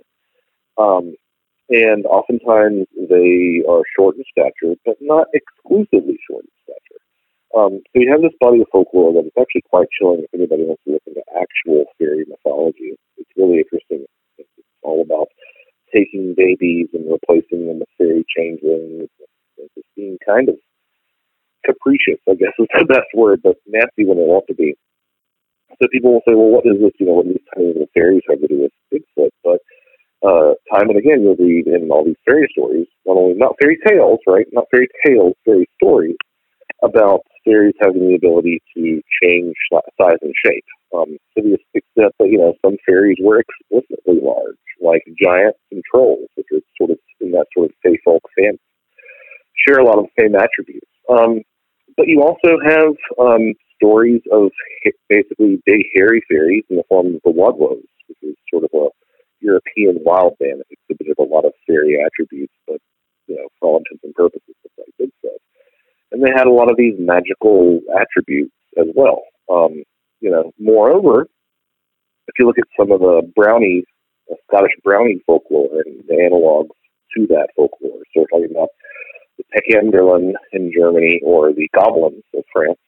Um, and oftentimes they are short in stature, but not exclusively short in stature. Um, so you have this body of folklore that is actually quite chilling if anybody wants to look into actual fairy mythology. It's really interesting. It's all about taking babies and replacing them with fairy changelings. Just being kind of capricious, I guess [laughs] is the best word, but nasty when they want to be. So people will say, well, what is this? You know, what these tiny little fairies have to do with Bigfoot? But uh, time and again, you'll read in all these fairy stories, not only not fairy tales, right? Not fairy tales, fairy stories about fairies having the ability to change size and shape. Um, to the extent that you know some fairies were explicitly large, like giants and trolls, which are sort of in that sort of fey folk family, share a lot of the same attributes. Um, but you also have um, stories of basically big hairy fairies in the form of the Woodwose, which is sort of a European wild man that exhibited a lot of fairy attributes, but you know, for all intents and purposes, it's like Bigfoot. And they had a lot of these magical attributes as well. Um, you know, moreover, if you look at some of the brownie, uh, Scottish brownie folklore and the analogs to that folklore. So we're talking about the Peckenderlin in Germany or the goblins of France.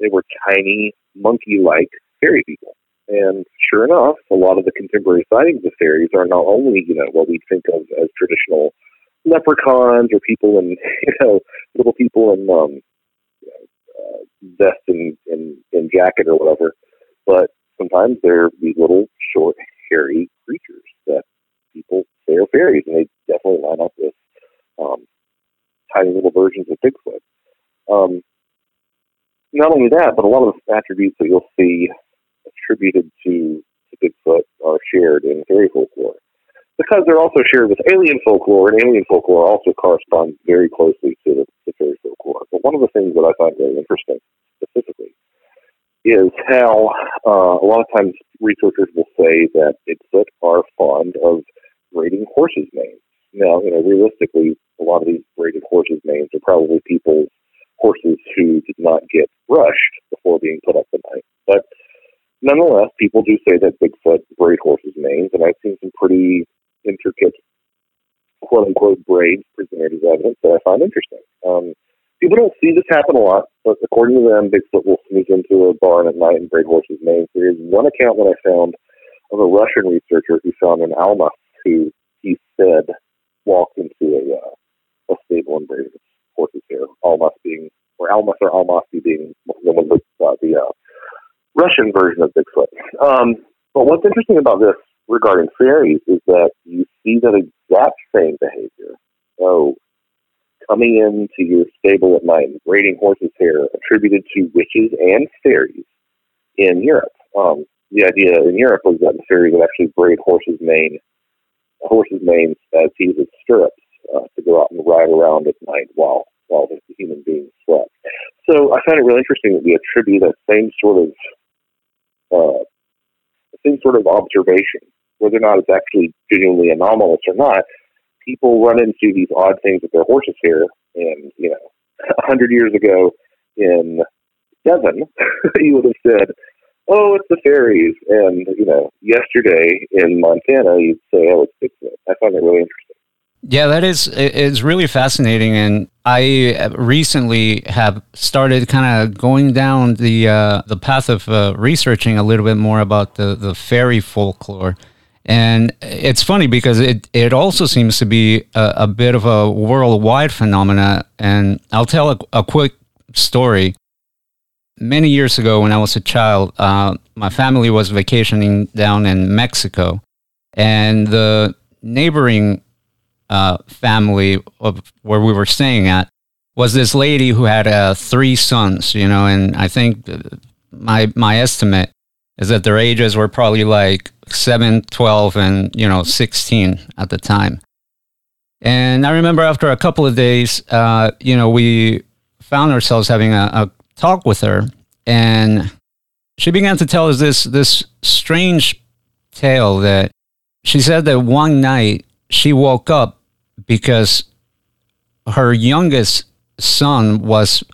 They were tiny, monkey-like fairy people. And sure enough, a lot of the contemporary sightings of fairies are not only, you know, what we think of as traditional leprechauns or people in, [laughs] you know, little people in um, you know, uh, vest and, and, and jacket or whatever, but sometimes they're these little short, hairy creatures that people say are fairies, and they definitely line up with um, tiny little versions of Bigfoot. Um, not only that, but a lot of the attributes that you'll see attributed to, to Bigfoot are shared in fairy folklore. Because they're also shared with alien folklore, and alien folklore also corresponds very closely to the, the fairy folklore. But one of the things that I find very interesting specifically is how uh, a lot of times researchers will say that Bigfoot are fond of braiding horses' manes. Now, you know, realistically, a lot of these braided horses' manes are probably people's horses who did not get brushed before being put up the night. But nonetheless, people do say that Bigfoot braid horses' manes, and I've seen some pretty intricate, quote unquote, braids presented as evidence that I find interesting. Um, people don't see this happen a lot, but according to them, Bigfoot will sneak into a barn at night and braid horses' manes. There is one account that I found of a Russian researcher who found an Alma who he said walked into a, uh, a stable and braided horses hair. Almas being, or Almas or Almasi being the one the, uh, the uh, Russian version of Bigfoot. Um, but what's interesting about this regarding fairies is that you see that exact same behavior. So, coming into your stable at night and braiding horses' hair attributed to witches and fairies in Europe. Um, the idea in Europe was that the fairies would actually braid horses' mane, horses' manes as heated stirrups uh, to go out and ride around at night while while the human beings slept. So I find it really interesting that we attribute that same sort of uh, same sort of observation, whether or not it's actually genuinely anomalous or not. People run into these odd things with their horses' here, and you know, [laughs] a hundred years ago in Devon, [laughs] you would have said, "Oh, it's the fairies," and you know, yesterday in Montana, you'd say, "Oh, it's Bigfoot." I find that really interesting. Yeah, that is it's really fascinating, and I recently have started kind of going down the uh, the path of uh, researching a little bit more about the the fairy folklore. And it's funny because it, it also seems to be a, a bit of a worldwide phenomena. And I'll tell a, a, quick story. Many years ago, when I was a child, uh, my family was vacationing down in Mexico, and the neighboring uh, family of where we were staying at was this lady who had uh, three sons, you know, and I think my my estimate is that their ages were probably like 7, 12, and, you know, 16 at the time. And I remember after a couple of days, uh, you know, we found ourselves having a, a talk with her, and she began to tell us this this strange tale that she said that one night she woke up because her youngest son was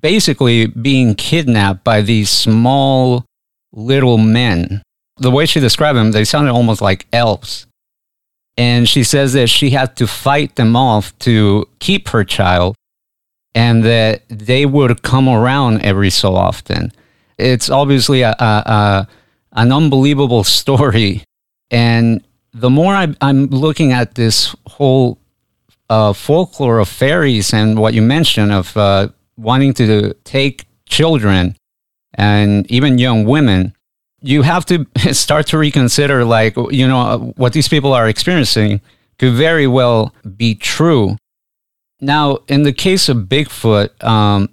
basically being kidnapped by these small little men. The way she described them, they sounded almost like elves. And she says that she had to fight them off to keep her child and that they would come around every so often. It's obviously a, a, a an unbelievable [laughs] story. And the more I, am looking at this whole uh, folklore of fairies and what you mentioned of uh, wanting to take children and even young women, you have to [laughs] start to reconsider, like, you know, what these people are experiencing could very well be true. Now, in the case of Bigfoot, um,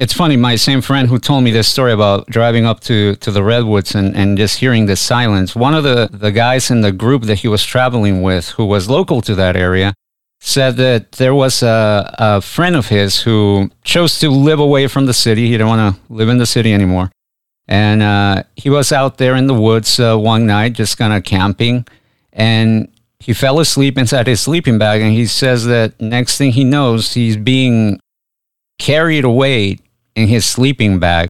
it's funny, my same friend who told me this story about driving up to, to the Redwoods and, and just hearing the silence, one of the, the guys in the group that he was traveling with, who was local to that area, said that there was a, a friend of his who chose to live away from the city. He didn't want to live in the city anymore. And uh, he was out there in the woods uh, one night, just kind of camping. And he fell asleep inside his sleeping bag. And he says that next thing he knows, he's being carried away in his sleeping bag.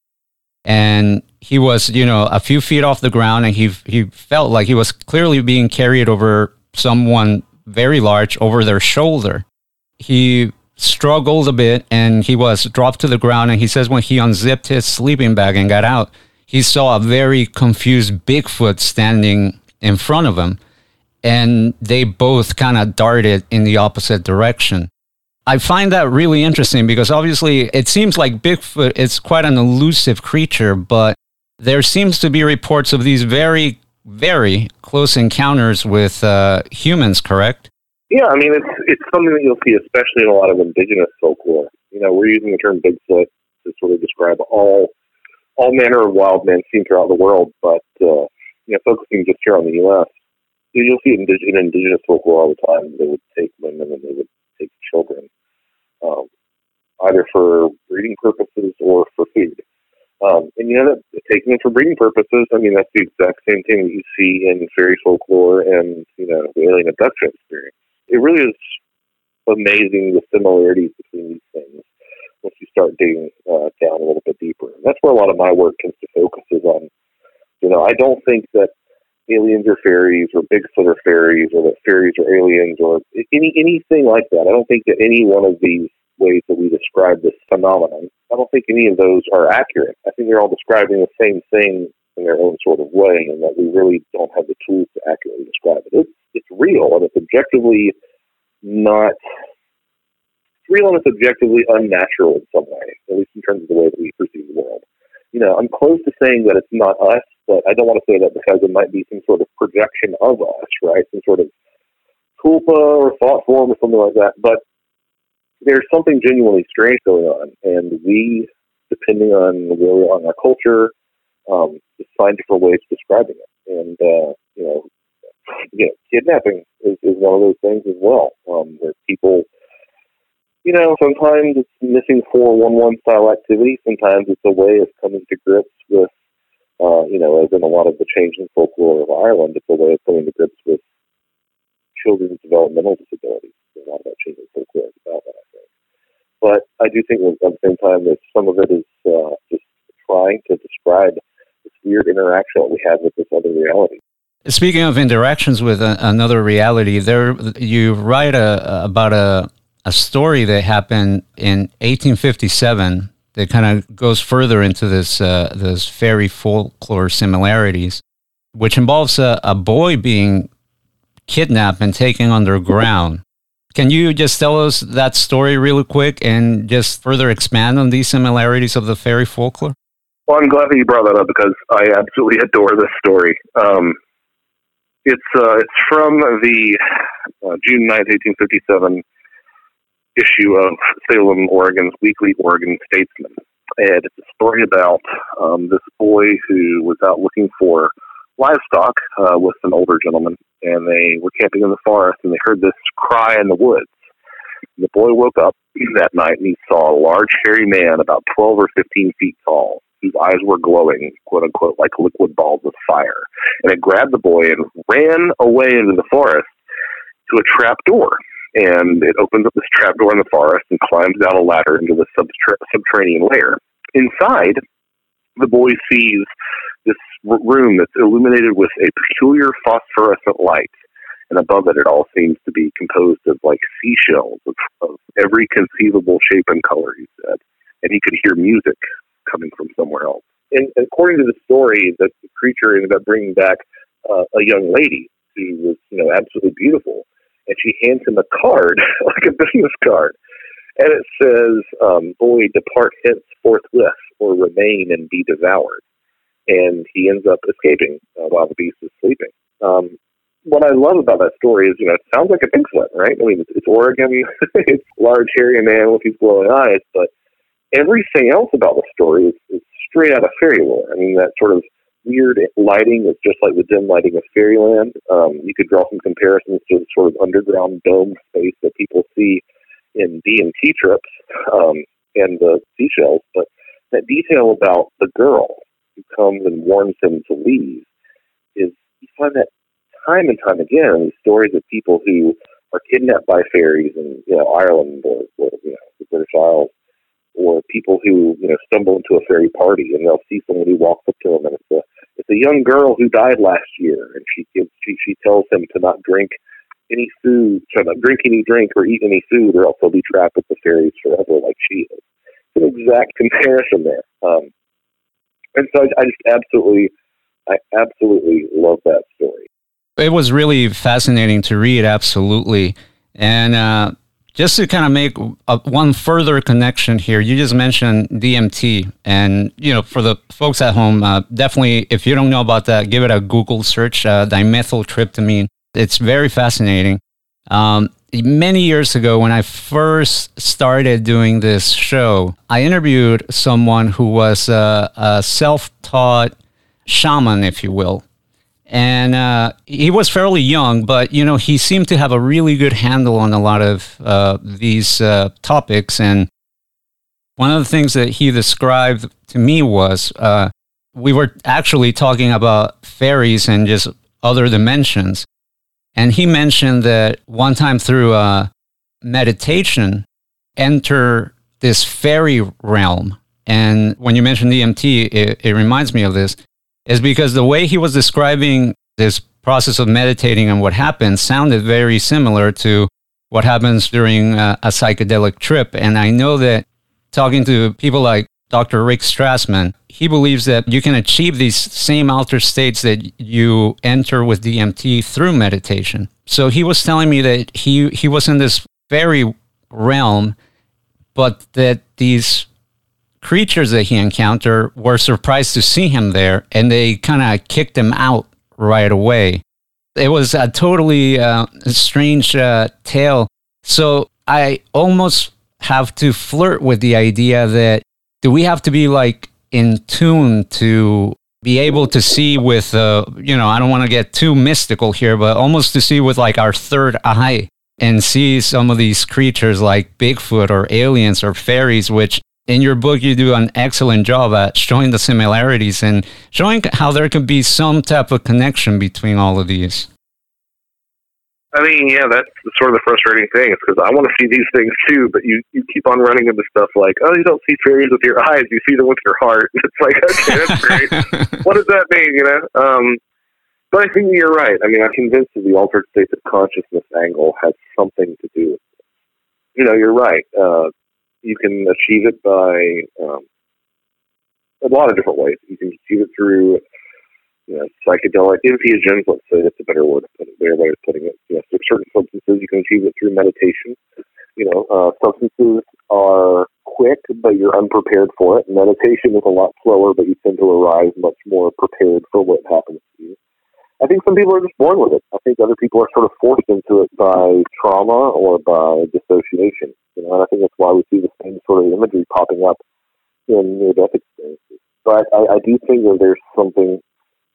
And he was, you know, a few feet off the ground and he, he felt like he was clearly being carried over someone very large over their shoulder. He struggled a bit and he was dropped to the ground. And he says when he unzipped his sleeping bag and got out, he saw a very confused Bigfoot standing in front of him. And they both kind of darted in the opposite direction. I find that really interesting because obviously it seems like Bigfoot is quite an elusive creature, but there seems to be reports of these very, very close encounters with uh, humans, correct? Yeah, I mean, it's it's something that you'll see, especially in a lot of indigenous folklore. You know, we're using the term Bigfoot to sort of describe all all manner of wild men seen throughout the world, but uh, you know, focusing just here on the U.S., you'll see in, in indigenous folklore all the time. They would take women and they would take children, um, either for breeding purposes or for food. Um, and you know, that, taking them for breeding purposes, I mean, that's the exact same thing that you see in fairy folklore and you know the alien abduction experience it really is amazing the similarities between these things once you start digging uh, down a little bit deeper. And that's where a lot of my work tends to focus is on, you know, I don't think that aliens are fairies or Bigfoot are fairies or that fairies are aliens or any anything like that. I don't think that any one of these ways that we describe this phenomenon, I don't think any of those are accurate. I think they're all describing the same thing in their own sort of way and that we really don't have the tools to accurately describe it. It's, it's real and it's objectively not it's real and it's objectively unnatural in some way, at least in terms of the way that we perceive the world. You know, I'm close to saying that it's not us, but I don't want to say that because it might be some sort of projection of us, right? Some sort of tulpa or thought form or something like that. But there's something genuinely strange going on, and we, depending on where we are in our culture, um, find different ways of describing it. And uh, you know, you know, kidnapping is, is one of those things as well, um, where people, you know, sometimes it's missing 411 style activity. Sometimes it's a way of coming to grips with, uh, you know, as in a lot of the changing folklore of Ireland, it's a way of coming to grips with children's developmental disabilities. A lot of that changing folklore about that, I think. But I do think at the same time that some of it is uh, just trying to describe this weird interaction that we have with this other reality. Speaking of interactions with a, another reality, there you write a, about a, a story that happened in 1857 that kind of goes further into this uh, this fairy folklore similarities, which involves a, a boy being kidnapped and taken underground. Can you just tell us that story really quick and just further expand on these similarities of the fairy folklore? Well, I'm glad that you brought that up because I absolutely adore this story. Um, it's uh, it's from the uh, June 9th, 1857 issue of Salem, Oregon's Weekly Oregon Statesman. And it's a story about um, this boy who was out looking for livestock uh, with an older gentleman, and they were camping in the forest, and they heard this cry in the woods. And the boy woke up [clears throat] that night and he saw a large, hairy man about 12 or 15 feet tall whose eyes were glowing, quote unquote, like liquid balls of fire. And it grabbed the boy and ran away into the forest to a trap door. And it opens up this trap door in the forest and climbs down a ladder into the subterranean layer. Inside, the boy sees this room that's illuminated with a peculiar phosphorescent light. And above it, it all seems to be composed of like seashells of, of every conceivable shape and color, he said. And he could hear music coming from somewhere else. And according to the story, that the creature ended up bringing back uh, a young lady who was, you know, absolutely beautiful, and she hands him a card, [laughs] like a business card, and it says, um, "Boy, depart hence forthwith, or remain and be devoured." And he ends up escaping uh, while the beast is sleeping. Um, what I love about that story is, you know, it sounds like a Bigfoot, right? I mean, it's, it's Oregon, [laughs] it's large, hairy man with these glowing eyes, but everything else about the story is, is straight out of fairy lore. I mean, that sort of weird lighting is just like the dim lighting of fairyland. Um, you could draw some comparisons to the sort of underground dome space that people see in DMT trips um, and the seashells. But that detail about the girl who comes and warns him to leave is you find that time and time again in these stories of people who are kidnapped by fairies in you know Ireland or, or you know the British Isles or people who you know stumble into a fairy party and they'll see someone who walks up to them and it's a it's a young girl who died last year and she gives she she tells him to not drink any food, to drink any drink or eat any food, or else they'll be trapped with the fairies forever, like she is. It's an exact [laughs] comparison there. Um, and so I, I just absolutely, I absolutely love that story. It was really fascinating to read, absolutely. And uh, just to kind of make a, one further connection here, you just mentioned DMT, and you know, for the folks at home, uh, definitely, if you don't know about that, give it a Google search. Uh, dimethyltryptamine. It's very fascinating. Um, many years ago, when I first started doing this show, I interviewed someone who was a, a self-taught shaman, if you will, and uh, he was fairly young, but you know he seemed to have a really good handle on a lot of uh, these uh, topics. And one of the things that he described to me was uh, we were actually talking about fairies and just other dimensions, and he mentioned that one time through uh, meditation, enter this fairy realm. And when you mentioned DMT, it, it reminds me of this is because the way he was describing this process of meditating and what happens sounded very similar to what happens during a, a psychedelic trip. And I know that talking to people like Dr. Rick Strassman, he believes that you can achieve these same altered states that you enter with DMT through meditation. So he was telling me that he, he was in this very realm, but that these creatures that he encountered were surprised to see him there and they kind of kicked him out right away. It was a totally uh, strange uh, tale. So I almost have to flirt with the idea that do we have to be like in tune to be able to see with, uh, you know, I don't want to get too mystical here, but almost to see with like our third eye and see some of these creatures like Bigfoot or aliens or fairies, which in your book, you do an excellent job at showing the similarities and showing how there could be some type of connection between all of these. I mean, yeah, that's sort of the frustrating thing. It's because I want to see these things too, but you, you keep on running into stuff like, oh, you don't see fairies with your eyes, you see them with your heart. [laughs] It's like, okay, that's great. [laughs] what does that mean, you know? Um, but I think you're right. I mean, I'm convinced that the altered states of consciousness angle has something to do with it. You know, you're right. Uh, you can achieve it by um, a lot of different ways. You can achieve it through you know, psychedelic entheogens, let's say that's a better word, better way of putting it. You know, certain substances you can achieve it through meditation. You know, uh, substances are quick, but you're unprepared for it. Meditation is a lot slower, but you tend to arrive much more prepared for what happens to you. I think some people are just born with it. I think other people are sort of forced into it by trauma or by dissociation. You know, and I think that's why we see the same sort of imagery popping up in near-death experiences. But I, I do think that there's something,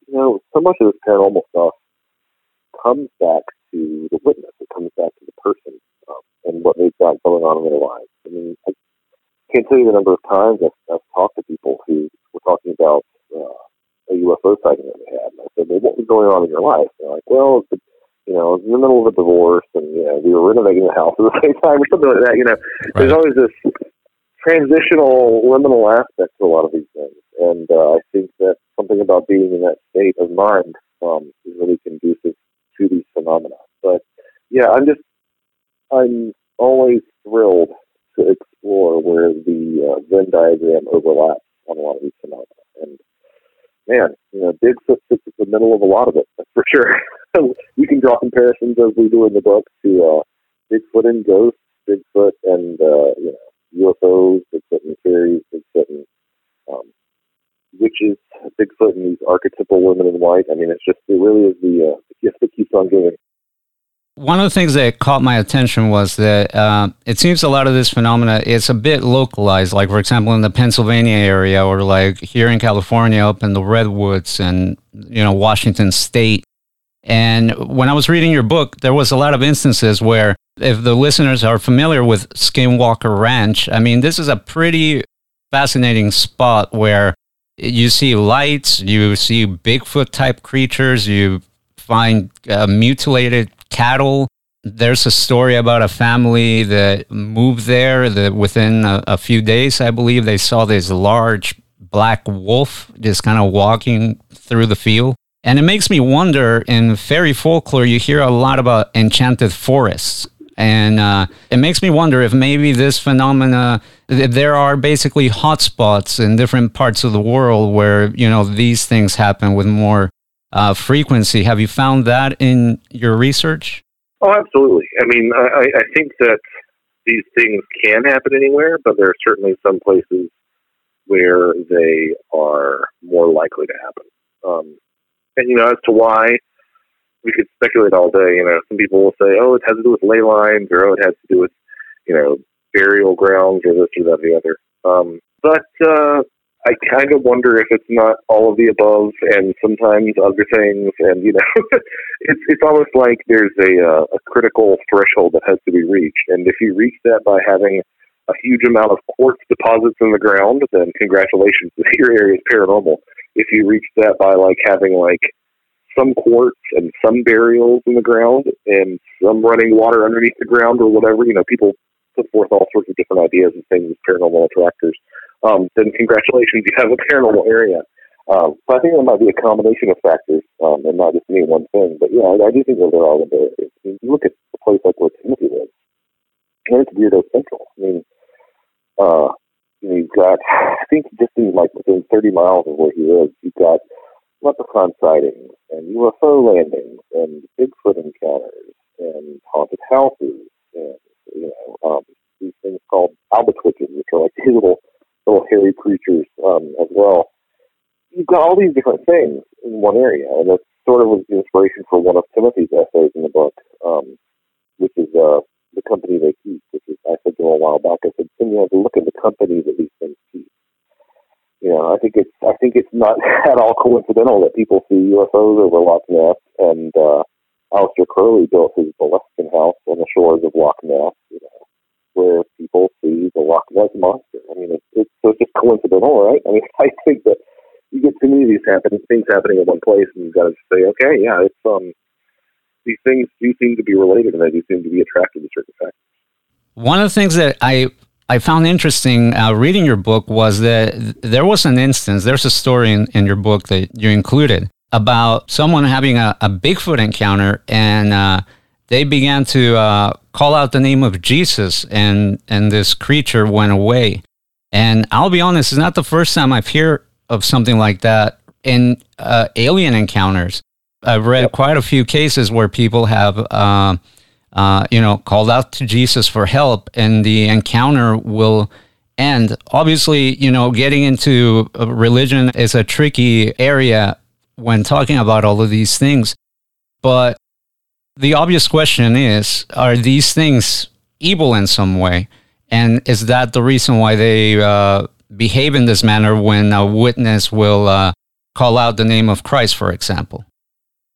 you know, so much of this paranormal stuff comes back to the witness. It comes back to the person um, and what they've got going on in their lives. I mean, I can't tell you the number of times I've, I've talked to people who were talking about uh, a UFO sighting that they had. And I said, well, what was going on in your life? And they're like, well, it's, you know, in the middle of a divorce and, you know, we were renovating the house at the [laughs] same time or [laughs] something like that. You know, right. there's always this transitional, liminal aspect to a lot of these things. And uh, I think that something about being in that state of mind um, is really conducive to these phenomena. But yeah, I'm just, I'm always thrilled to explore where the uh, Venn diagram overlaps on a lot of these phenomena. And man, you know, Bigfoot sits at the middle of a lot of it, that's for sure. [laughs] you can draw comparisons as we do in the book to uh, Bigfoot and ghosts, Bigfoot and uh, you know UFOs, Bigfoot and fairies, Bigfoot and um, witches, Bigfoot and these archetypal women in white. I mean, it's just it really is the, uh, the gift that keeps on giving. One of the things that caught my attention was that uh, it seems a lot of this phenomena is a bit localized. Like, for example, in the Pennsylvania area, or like here in California, up in the redwoods, and you know Washington State. And when I was reading your book, there was a lot of instances where, if the listeners are familiar with Skinwalker Ranch, I mean, this is a pretty fascinating spot where you see lights, you see Bigfoot type creatures, you find uh, mutilated cattle. There's a story about a family that moved there that within a, a few days, I believe, they saw this large black wolf just kind of walking through the field. And it makes me wonder in fairy folklore, you hear a lot about enchanted forests. And uh, it makes me wonder if maybe this phenomena, if there are basically hotspots in different parts of the world where, you know, these things happen with more uh, frequency. Have you found that in your research? Oh, absolutely. I mean, I, I think that these things can happen anywhere, but there are certainly some places where they are more likely to happen. Um, and you know, as to why, we could speculate all day. You know, some people will say, "Oh, it has to do with ley lines," or "Oh, it has to do with you know burial grounds," or this or that or the other. Um, but uh, I kind of wonder if it's not all of the above, and sometimes other things. And you know, [laughs] it's it's almost like there's a uh, a critical threshold that has to be reached, and if you reach that by having a huge amount of quartz deposits in the ground, then congratulations, [laughs] your area is paranormal. If you reach that by like having like some quartz and some burials in the ground and some running water underneath the ground or whatever, you know, people put forth all sorts of different ideas and things as paranormal attractors. Um, then congratulations, you have a paranormal area. Um, so I think there might be a combination of factors um, and not just any one thing. But yeah, I, I do think that there are the areas. I mean, you look at a place like where Timothy lives, and it's Weirdo Central. I mean, uh, you've got, I think just in like within 30 miles of where he lives, you've got leprechaun sightings and UFO landings and Bigfoot encounters and haunted houses and, you know, um, these things called albatwitches, which are like these little, little hairy creatures um, as well. You've got all these different things in one area, and it's sort of was the inspiration for one of Timothy's essays in the book, um, which is uh, the company they keep, which is I said to him a while back. I said, you know, look at the company that these things keep. You know, I think it's I think it's not [laughs] at all coincidental that people see UFOs over Loch Ness and uh, Aleister Crowley built his Boleskine house on the shores of Loch Ness. You know, where people see the Loch Ness monster. I mean, it's, it's so just coincidental, right? I mean, [laughs] I think that you get too many of these happening things happening in one place, and you've got to say, okay, yeah, it's um these things do seem to be related and they do seem to be attracted to certain factors. One of the things that I I found interesting uh, reading your book was that there was an instance, there's a story in, in your book that you included about someone having a, a Bigfoot encounter and uh, they began to uh, call out the name of Jesus and, and this creature went away. And I'll be honest, it's not the first time I've heard of something like that in uh, alien encounters. I've read quite a few cases where people have, uh, uh, you know, called out to Jesus for help, and the encounter will end. Obviously, you know, getting into religion is a tricky area when talking about all of these things, but the obvious question is: Are these things evil in some way? And is that the reason why they uh, behave in this manner when a witness will uh, call out the name of Christ, for example?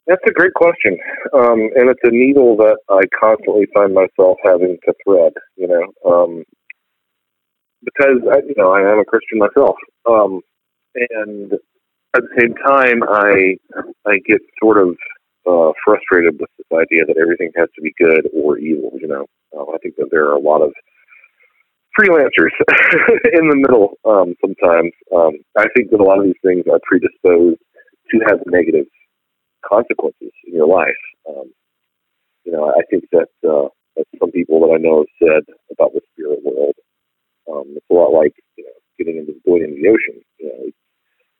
That's a great question, um, and it's a needle that I constantly find myself having to thread. You know, um, because I, you know I am a Christian myself, um, and at the same time, I I get sort of uh, frustrated with this idea that everything has to be good or evil. You know, uh, I think that there are a lot of freelancers [laughs] in the middle. Um, sometimes um, I think that a lot of these things are predisposed to have negative consequences in your life. Um, you know, I think that, uh, that some people that I know have said about the spirit world, um, it's a lot like you know getting into going into the ocean. You know,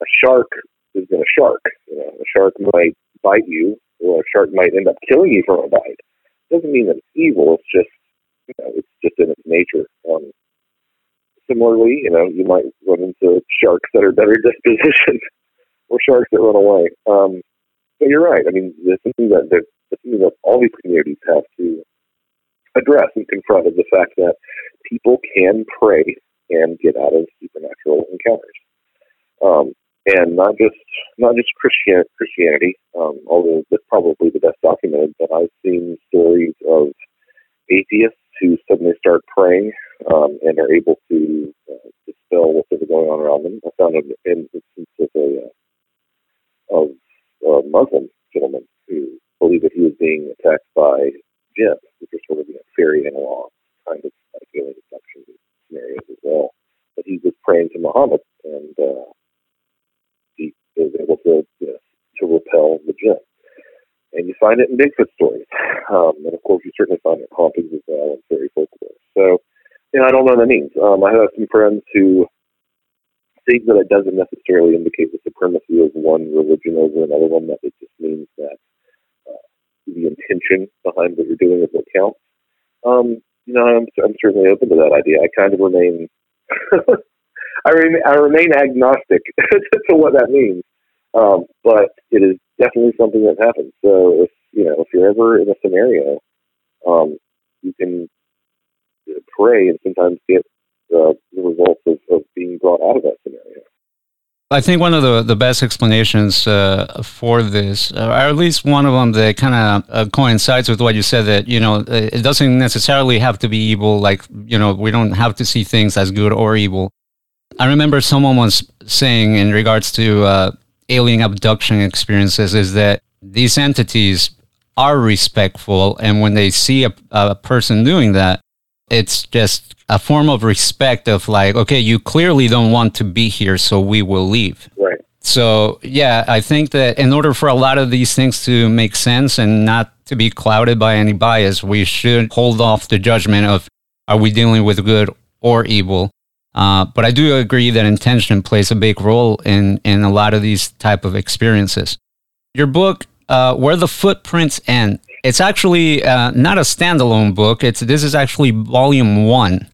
a shark is going to shark. You know, a shark might bite you, or a shark might end up killing you from a bite. It doesn't mean that it's evil. It's just you know, it's just in its nature. Um, similarly, you know, you might run into sharks that are better dispositioned [laughs] or sharks that run away. Um, but you're right. I mean, there's something that there's something that all these communities have to address and confront is the fact that people can pray and get out of supernatural encounters, um, and not just not just Christian Christianity. Um, although that's probably the best documented, but I've seen stories of atheists who suddenly start praying um, and are able to uh, dispel what's going on around them. I found an instance of a uh, of a Muslim gentleman who believed that he was being attacked by jinns, which are sort of you know, fairy analog kind of like alien abduction scenarios as well. But he was praying to Muhammad, and uh, was able to you know, to repel the jinn. And you find it in Bigfoot stories, um, and of course, you certainly find it in hauntings as well and fairy folklore. So, you know, I don't know what that means. Um, I have some friends who think that it doesn't necessarily indicate the supremacy of one religion over another one. That it just means that uh, the intention behind what you're doing is what counts. Um, you know, I'm, I'm certainly open to that idea. I kind of remain, [laughs] I remain, I remain agnostic [laughs] to what that means. Um, but it is definitely something that happens. So if you know, if you're ever in a scenario, um, you can pray and sometimes get uh, the results of, of being brought out of that scenario. I think one of the, the best explanations uh, for this, uh, or at least one of them that kind of uh, coincides with what you said, that, you know, it doesn't necessarily have to be evil. Like, you know, we don't have to see things as good or evil. I remember someone was saying in regards to uh, alien abduction experiences is that these entities are respectful. And when they see a, a person doing that, it's just a form of respect of like, okay, you clearly don't want to be here, so we will leave. Right. So, yeah, I think that in order for a lot of these things to make sense and not to be clouded by any bias, we should hold off the judgment of are we dealing with good or evil. Uh, but I do agree that intention plays a big role in, in a lot of these type of experiences. Your book, uh, Where the Footprints End, it's actually uh, not a standalone book. It's this is actually volume one.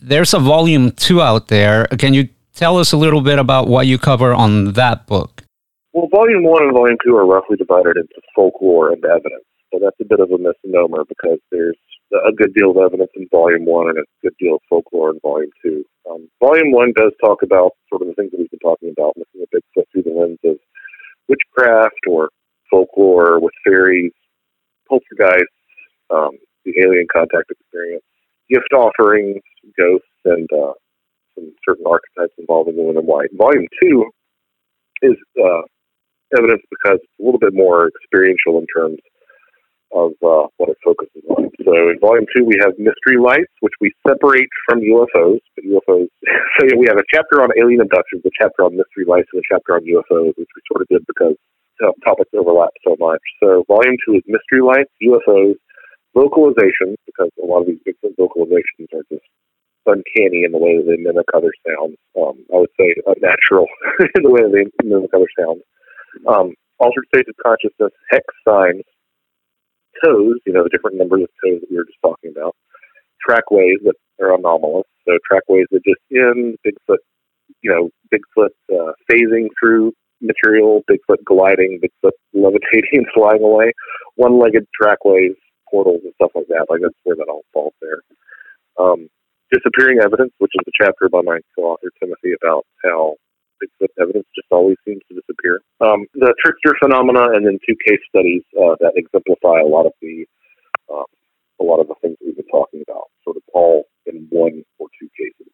There's a volume two out there. Can you tell us a little bit about what you cover on that book? Well, volume one and volume two are roughly divided into folklore and evidence. So that's a bit of a misnomer because there's a good deal of evidence in volume one and a good deal of folklore in volume two. Um, volume one does talk about sort of the things that we've been talking about, looking at Bigfoot through the lens of witchcraft or folklore with fairies, poltergeists, um, the alien contact experience, gift offerings, ghosts, and uh, some certain archetypes involving women in white. Volume two is uh, evidence because it's a little bit more experiential in terms of uh, what it focuses on. So in volume two, we have mystery lights, which we separate from UFOs. But UFOs, so [laughs] yeah, we have a chapter on alien abductions, a chapter on mystery lights, and a chapter on UFOs, which we sort of did because uh, topics overlap so much. So volume two is mystery lights, UFOs, vocalizations, because a lot of these Bigfoot vocalizations are just uncanny in the way that they mimic other sounds. Um, I would say unnatural [laughs] in the way that they mimic other sounds. Um, altered states of consciousness, hex signs, toes, you know, the different numbers of toes that we were just talking about, trackways that are anomalous. So trackways that just in Bigfoot, you know, Bigfoot uh, phasing through material, Bigfoot gliding, Bigfoot levitating [laughs] flying away, one-legged trackways, portals and stuff like that. Like that's where that all falls there. Um, disappearing evidence, which is a chapter by my co-author Timothy about how Bigfoot evidence just always seems to disappear. Um, the trickster phenomena, and then two case studies uh, that exemplify a lot of the um, a lot of the things we've been talking about, sort of all in one or two cases.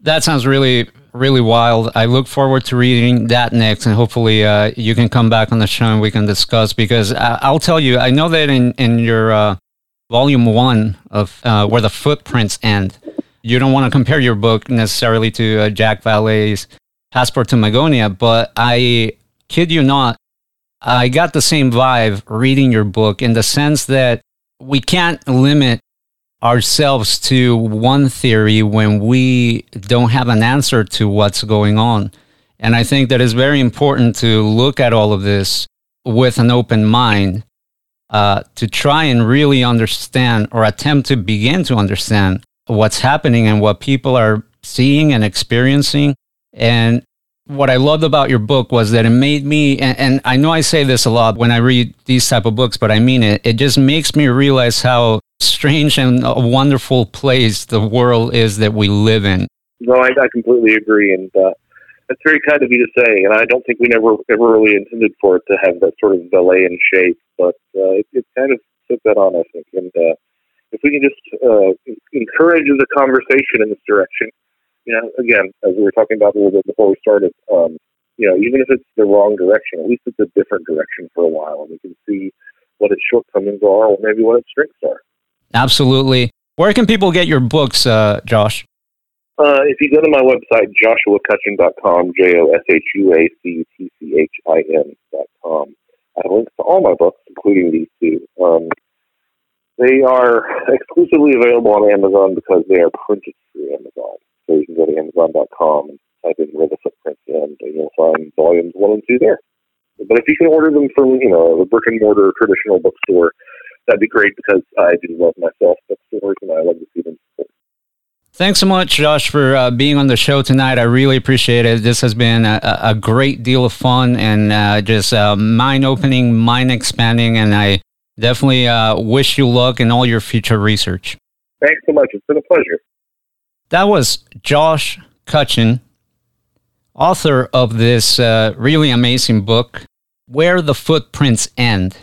That sounds really, really wild. I look forward to reading that next, and hopefully uh, you can come back on the show and we can discuss. Because I- I'll tell you, I know that in in your uh, volume one of uh, where the footprints end, you don't want to compare your book necessarily to uh, Jacques Vallée's Passport to Magonia, but I kid you not, I got the same vibe reading your book in the sense that we can't limit ourselves to one theory when we don't have an answer to what's going on. And I think that it's very important to look at all of this with an open mind uh, to try and really understand or attempt to begin to understand what's happening and what people are seeing and experiencing. And what I loved about your book was that it made me, and, and, I know I say this a lot when I read these type of books, but I mean it. It just makes me realize how strange and a wonderful place the world is that we live in. No, I, I completely agree, and uh, that's very kind of you to say. And I don't think we never ever really intended for it to have that sort of ballet in shape, but uh, it, it kind of took that on, I think. And uh, if we can just uh, encourage the conversation in this direction, you know, again, as we were talking about a little bit before we started, um, you know, even if it's the wrong direction, at least it's a different direction for a while, and we can see what its shortcomings are, or maybe what its strengths are. Absolutely. Where can people get your books, uh, Josh? Uh, if you go to my website, joshuacutchin.com, J O S H U A C T C H I N.com, I have links to all my books, including these two. Um, they are [laughs] exclusively available on Amazon because they are printed through Amazon. So you can go to Amazon.com and type in the footprints and you'll find volumes one and two there. But if you can order them from, you know, a brick and mortar traditional bookstore, that'd be great because I do love myself bookstores and I love to see them. Thanks so much, Josh, for uh, being on the show tonight. I really appreciate it. This has been a, a great deal of fun and uh, just uh, mind opening, mind expanding, and I definitely uh, wish you luck in all your future research. Thanks so much. It's been a pleasure. That was Josh Cutchin, author of this uh, really amazing book, Where the Footprints End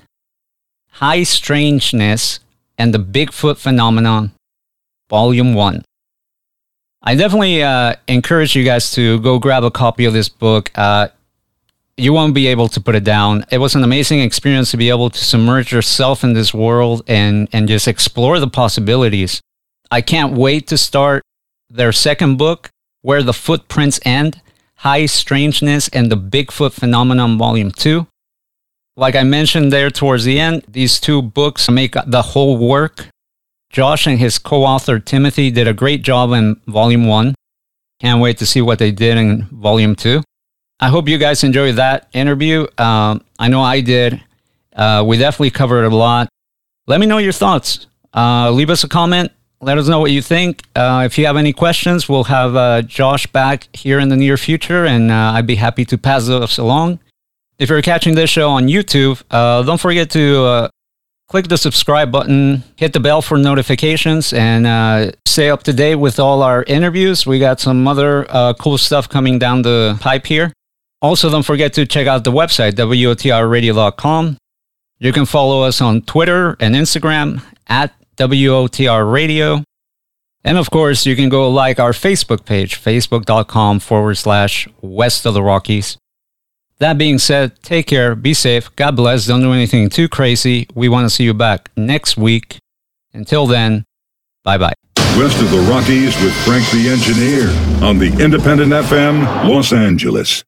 High Strangeness and the Bigfoot Phenomenon, Volume 1. I definitely uh, encourage you guys to go grab a copy of this book. Uh, you won't be able to put it down. It was an amazing experience to be able to submerge yourself in this world and, and just explore the possibilities. I can't wait to start their second book, Where the Footprints End High Strangeness and the Bigfoot Phenomenon, Volume 2. Like I mentioned there towards the end, these two books make the whole work Josh and his co author Timothy did a great job in Volume 1. Can't wait to see what they did in Volume 2. I hope you guys enjoyed that interview. Um, I know I did. Uh, we definitely covered a lot. Let me know your thoughts. Uh, leave us a comment. Let us know what you think. Uh, if you have any questions, we'll have uh, Josh back here in the near future, and uh, I'd be happy to pass those along. If you're catching this show on YouTube, uh, don't forget to click the subscribe button, hit the bell for notifications, and uh, stay up to date with all our interviews. We got some other uh, cool stuff coming down the pipe here. Also, don't forget to check out the website, WOTRradio.com. You can follow us on Twitter and Instagram at WOTR Radio. And of course, you can go like our Facebook page, facebook.com forward slash west of the Rockies. That being said, take care, be safe, God bless, don't do anything too crazy. We want to see you back next week. Until then, bye bye. West of the Rockies with Frank the Engineer on the Independent FM, Los Angeles.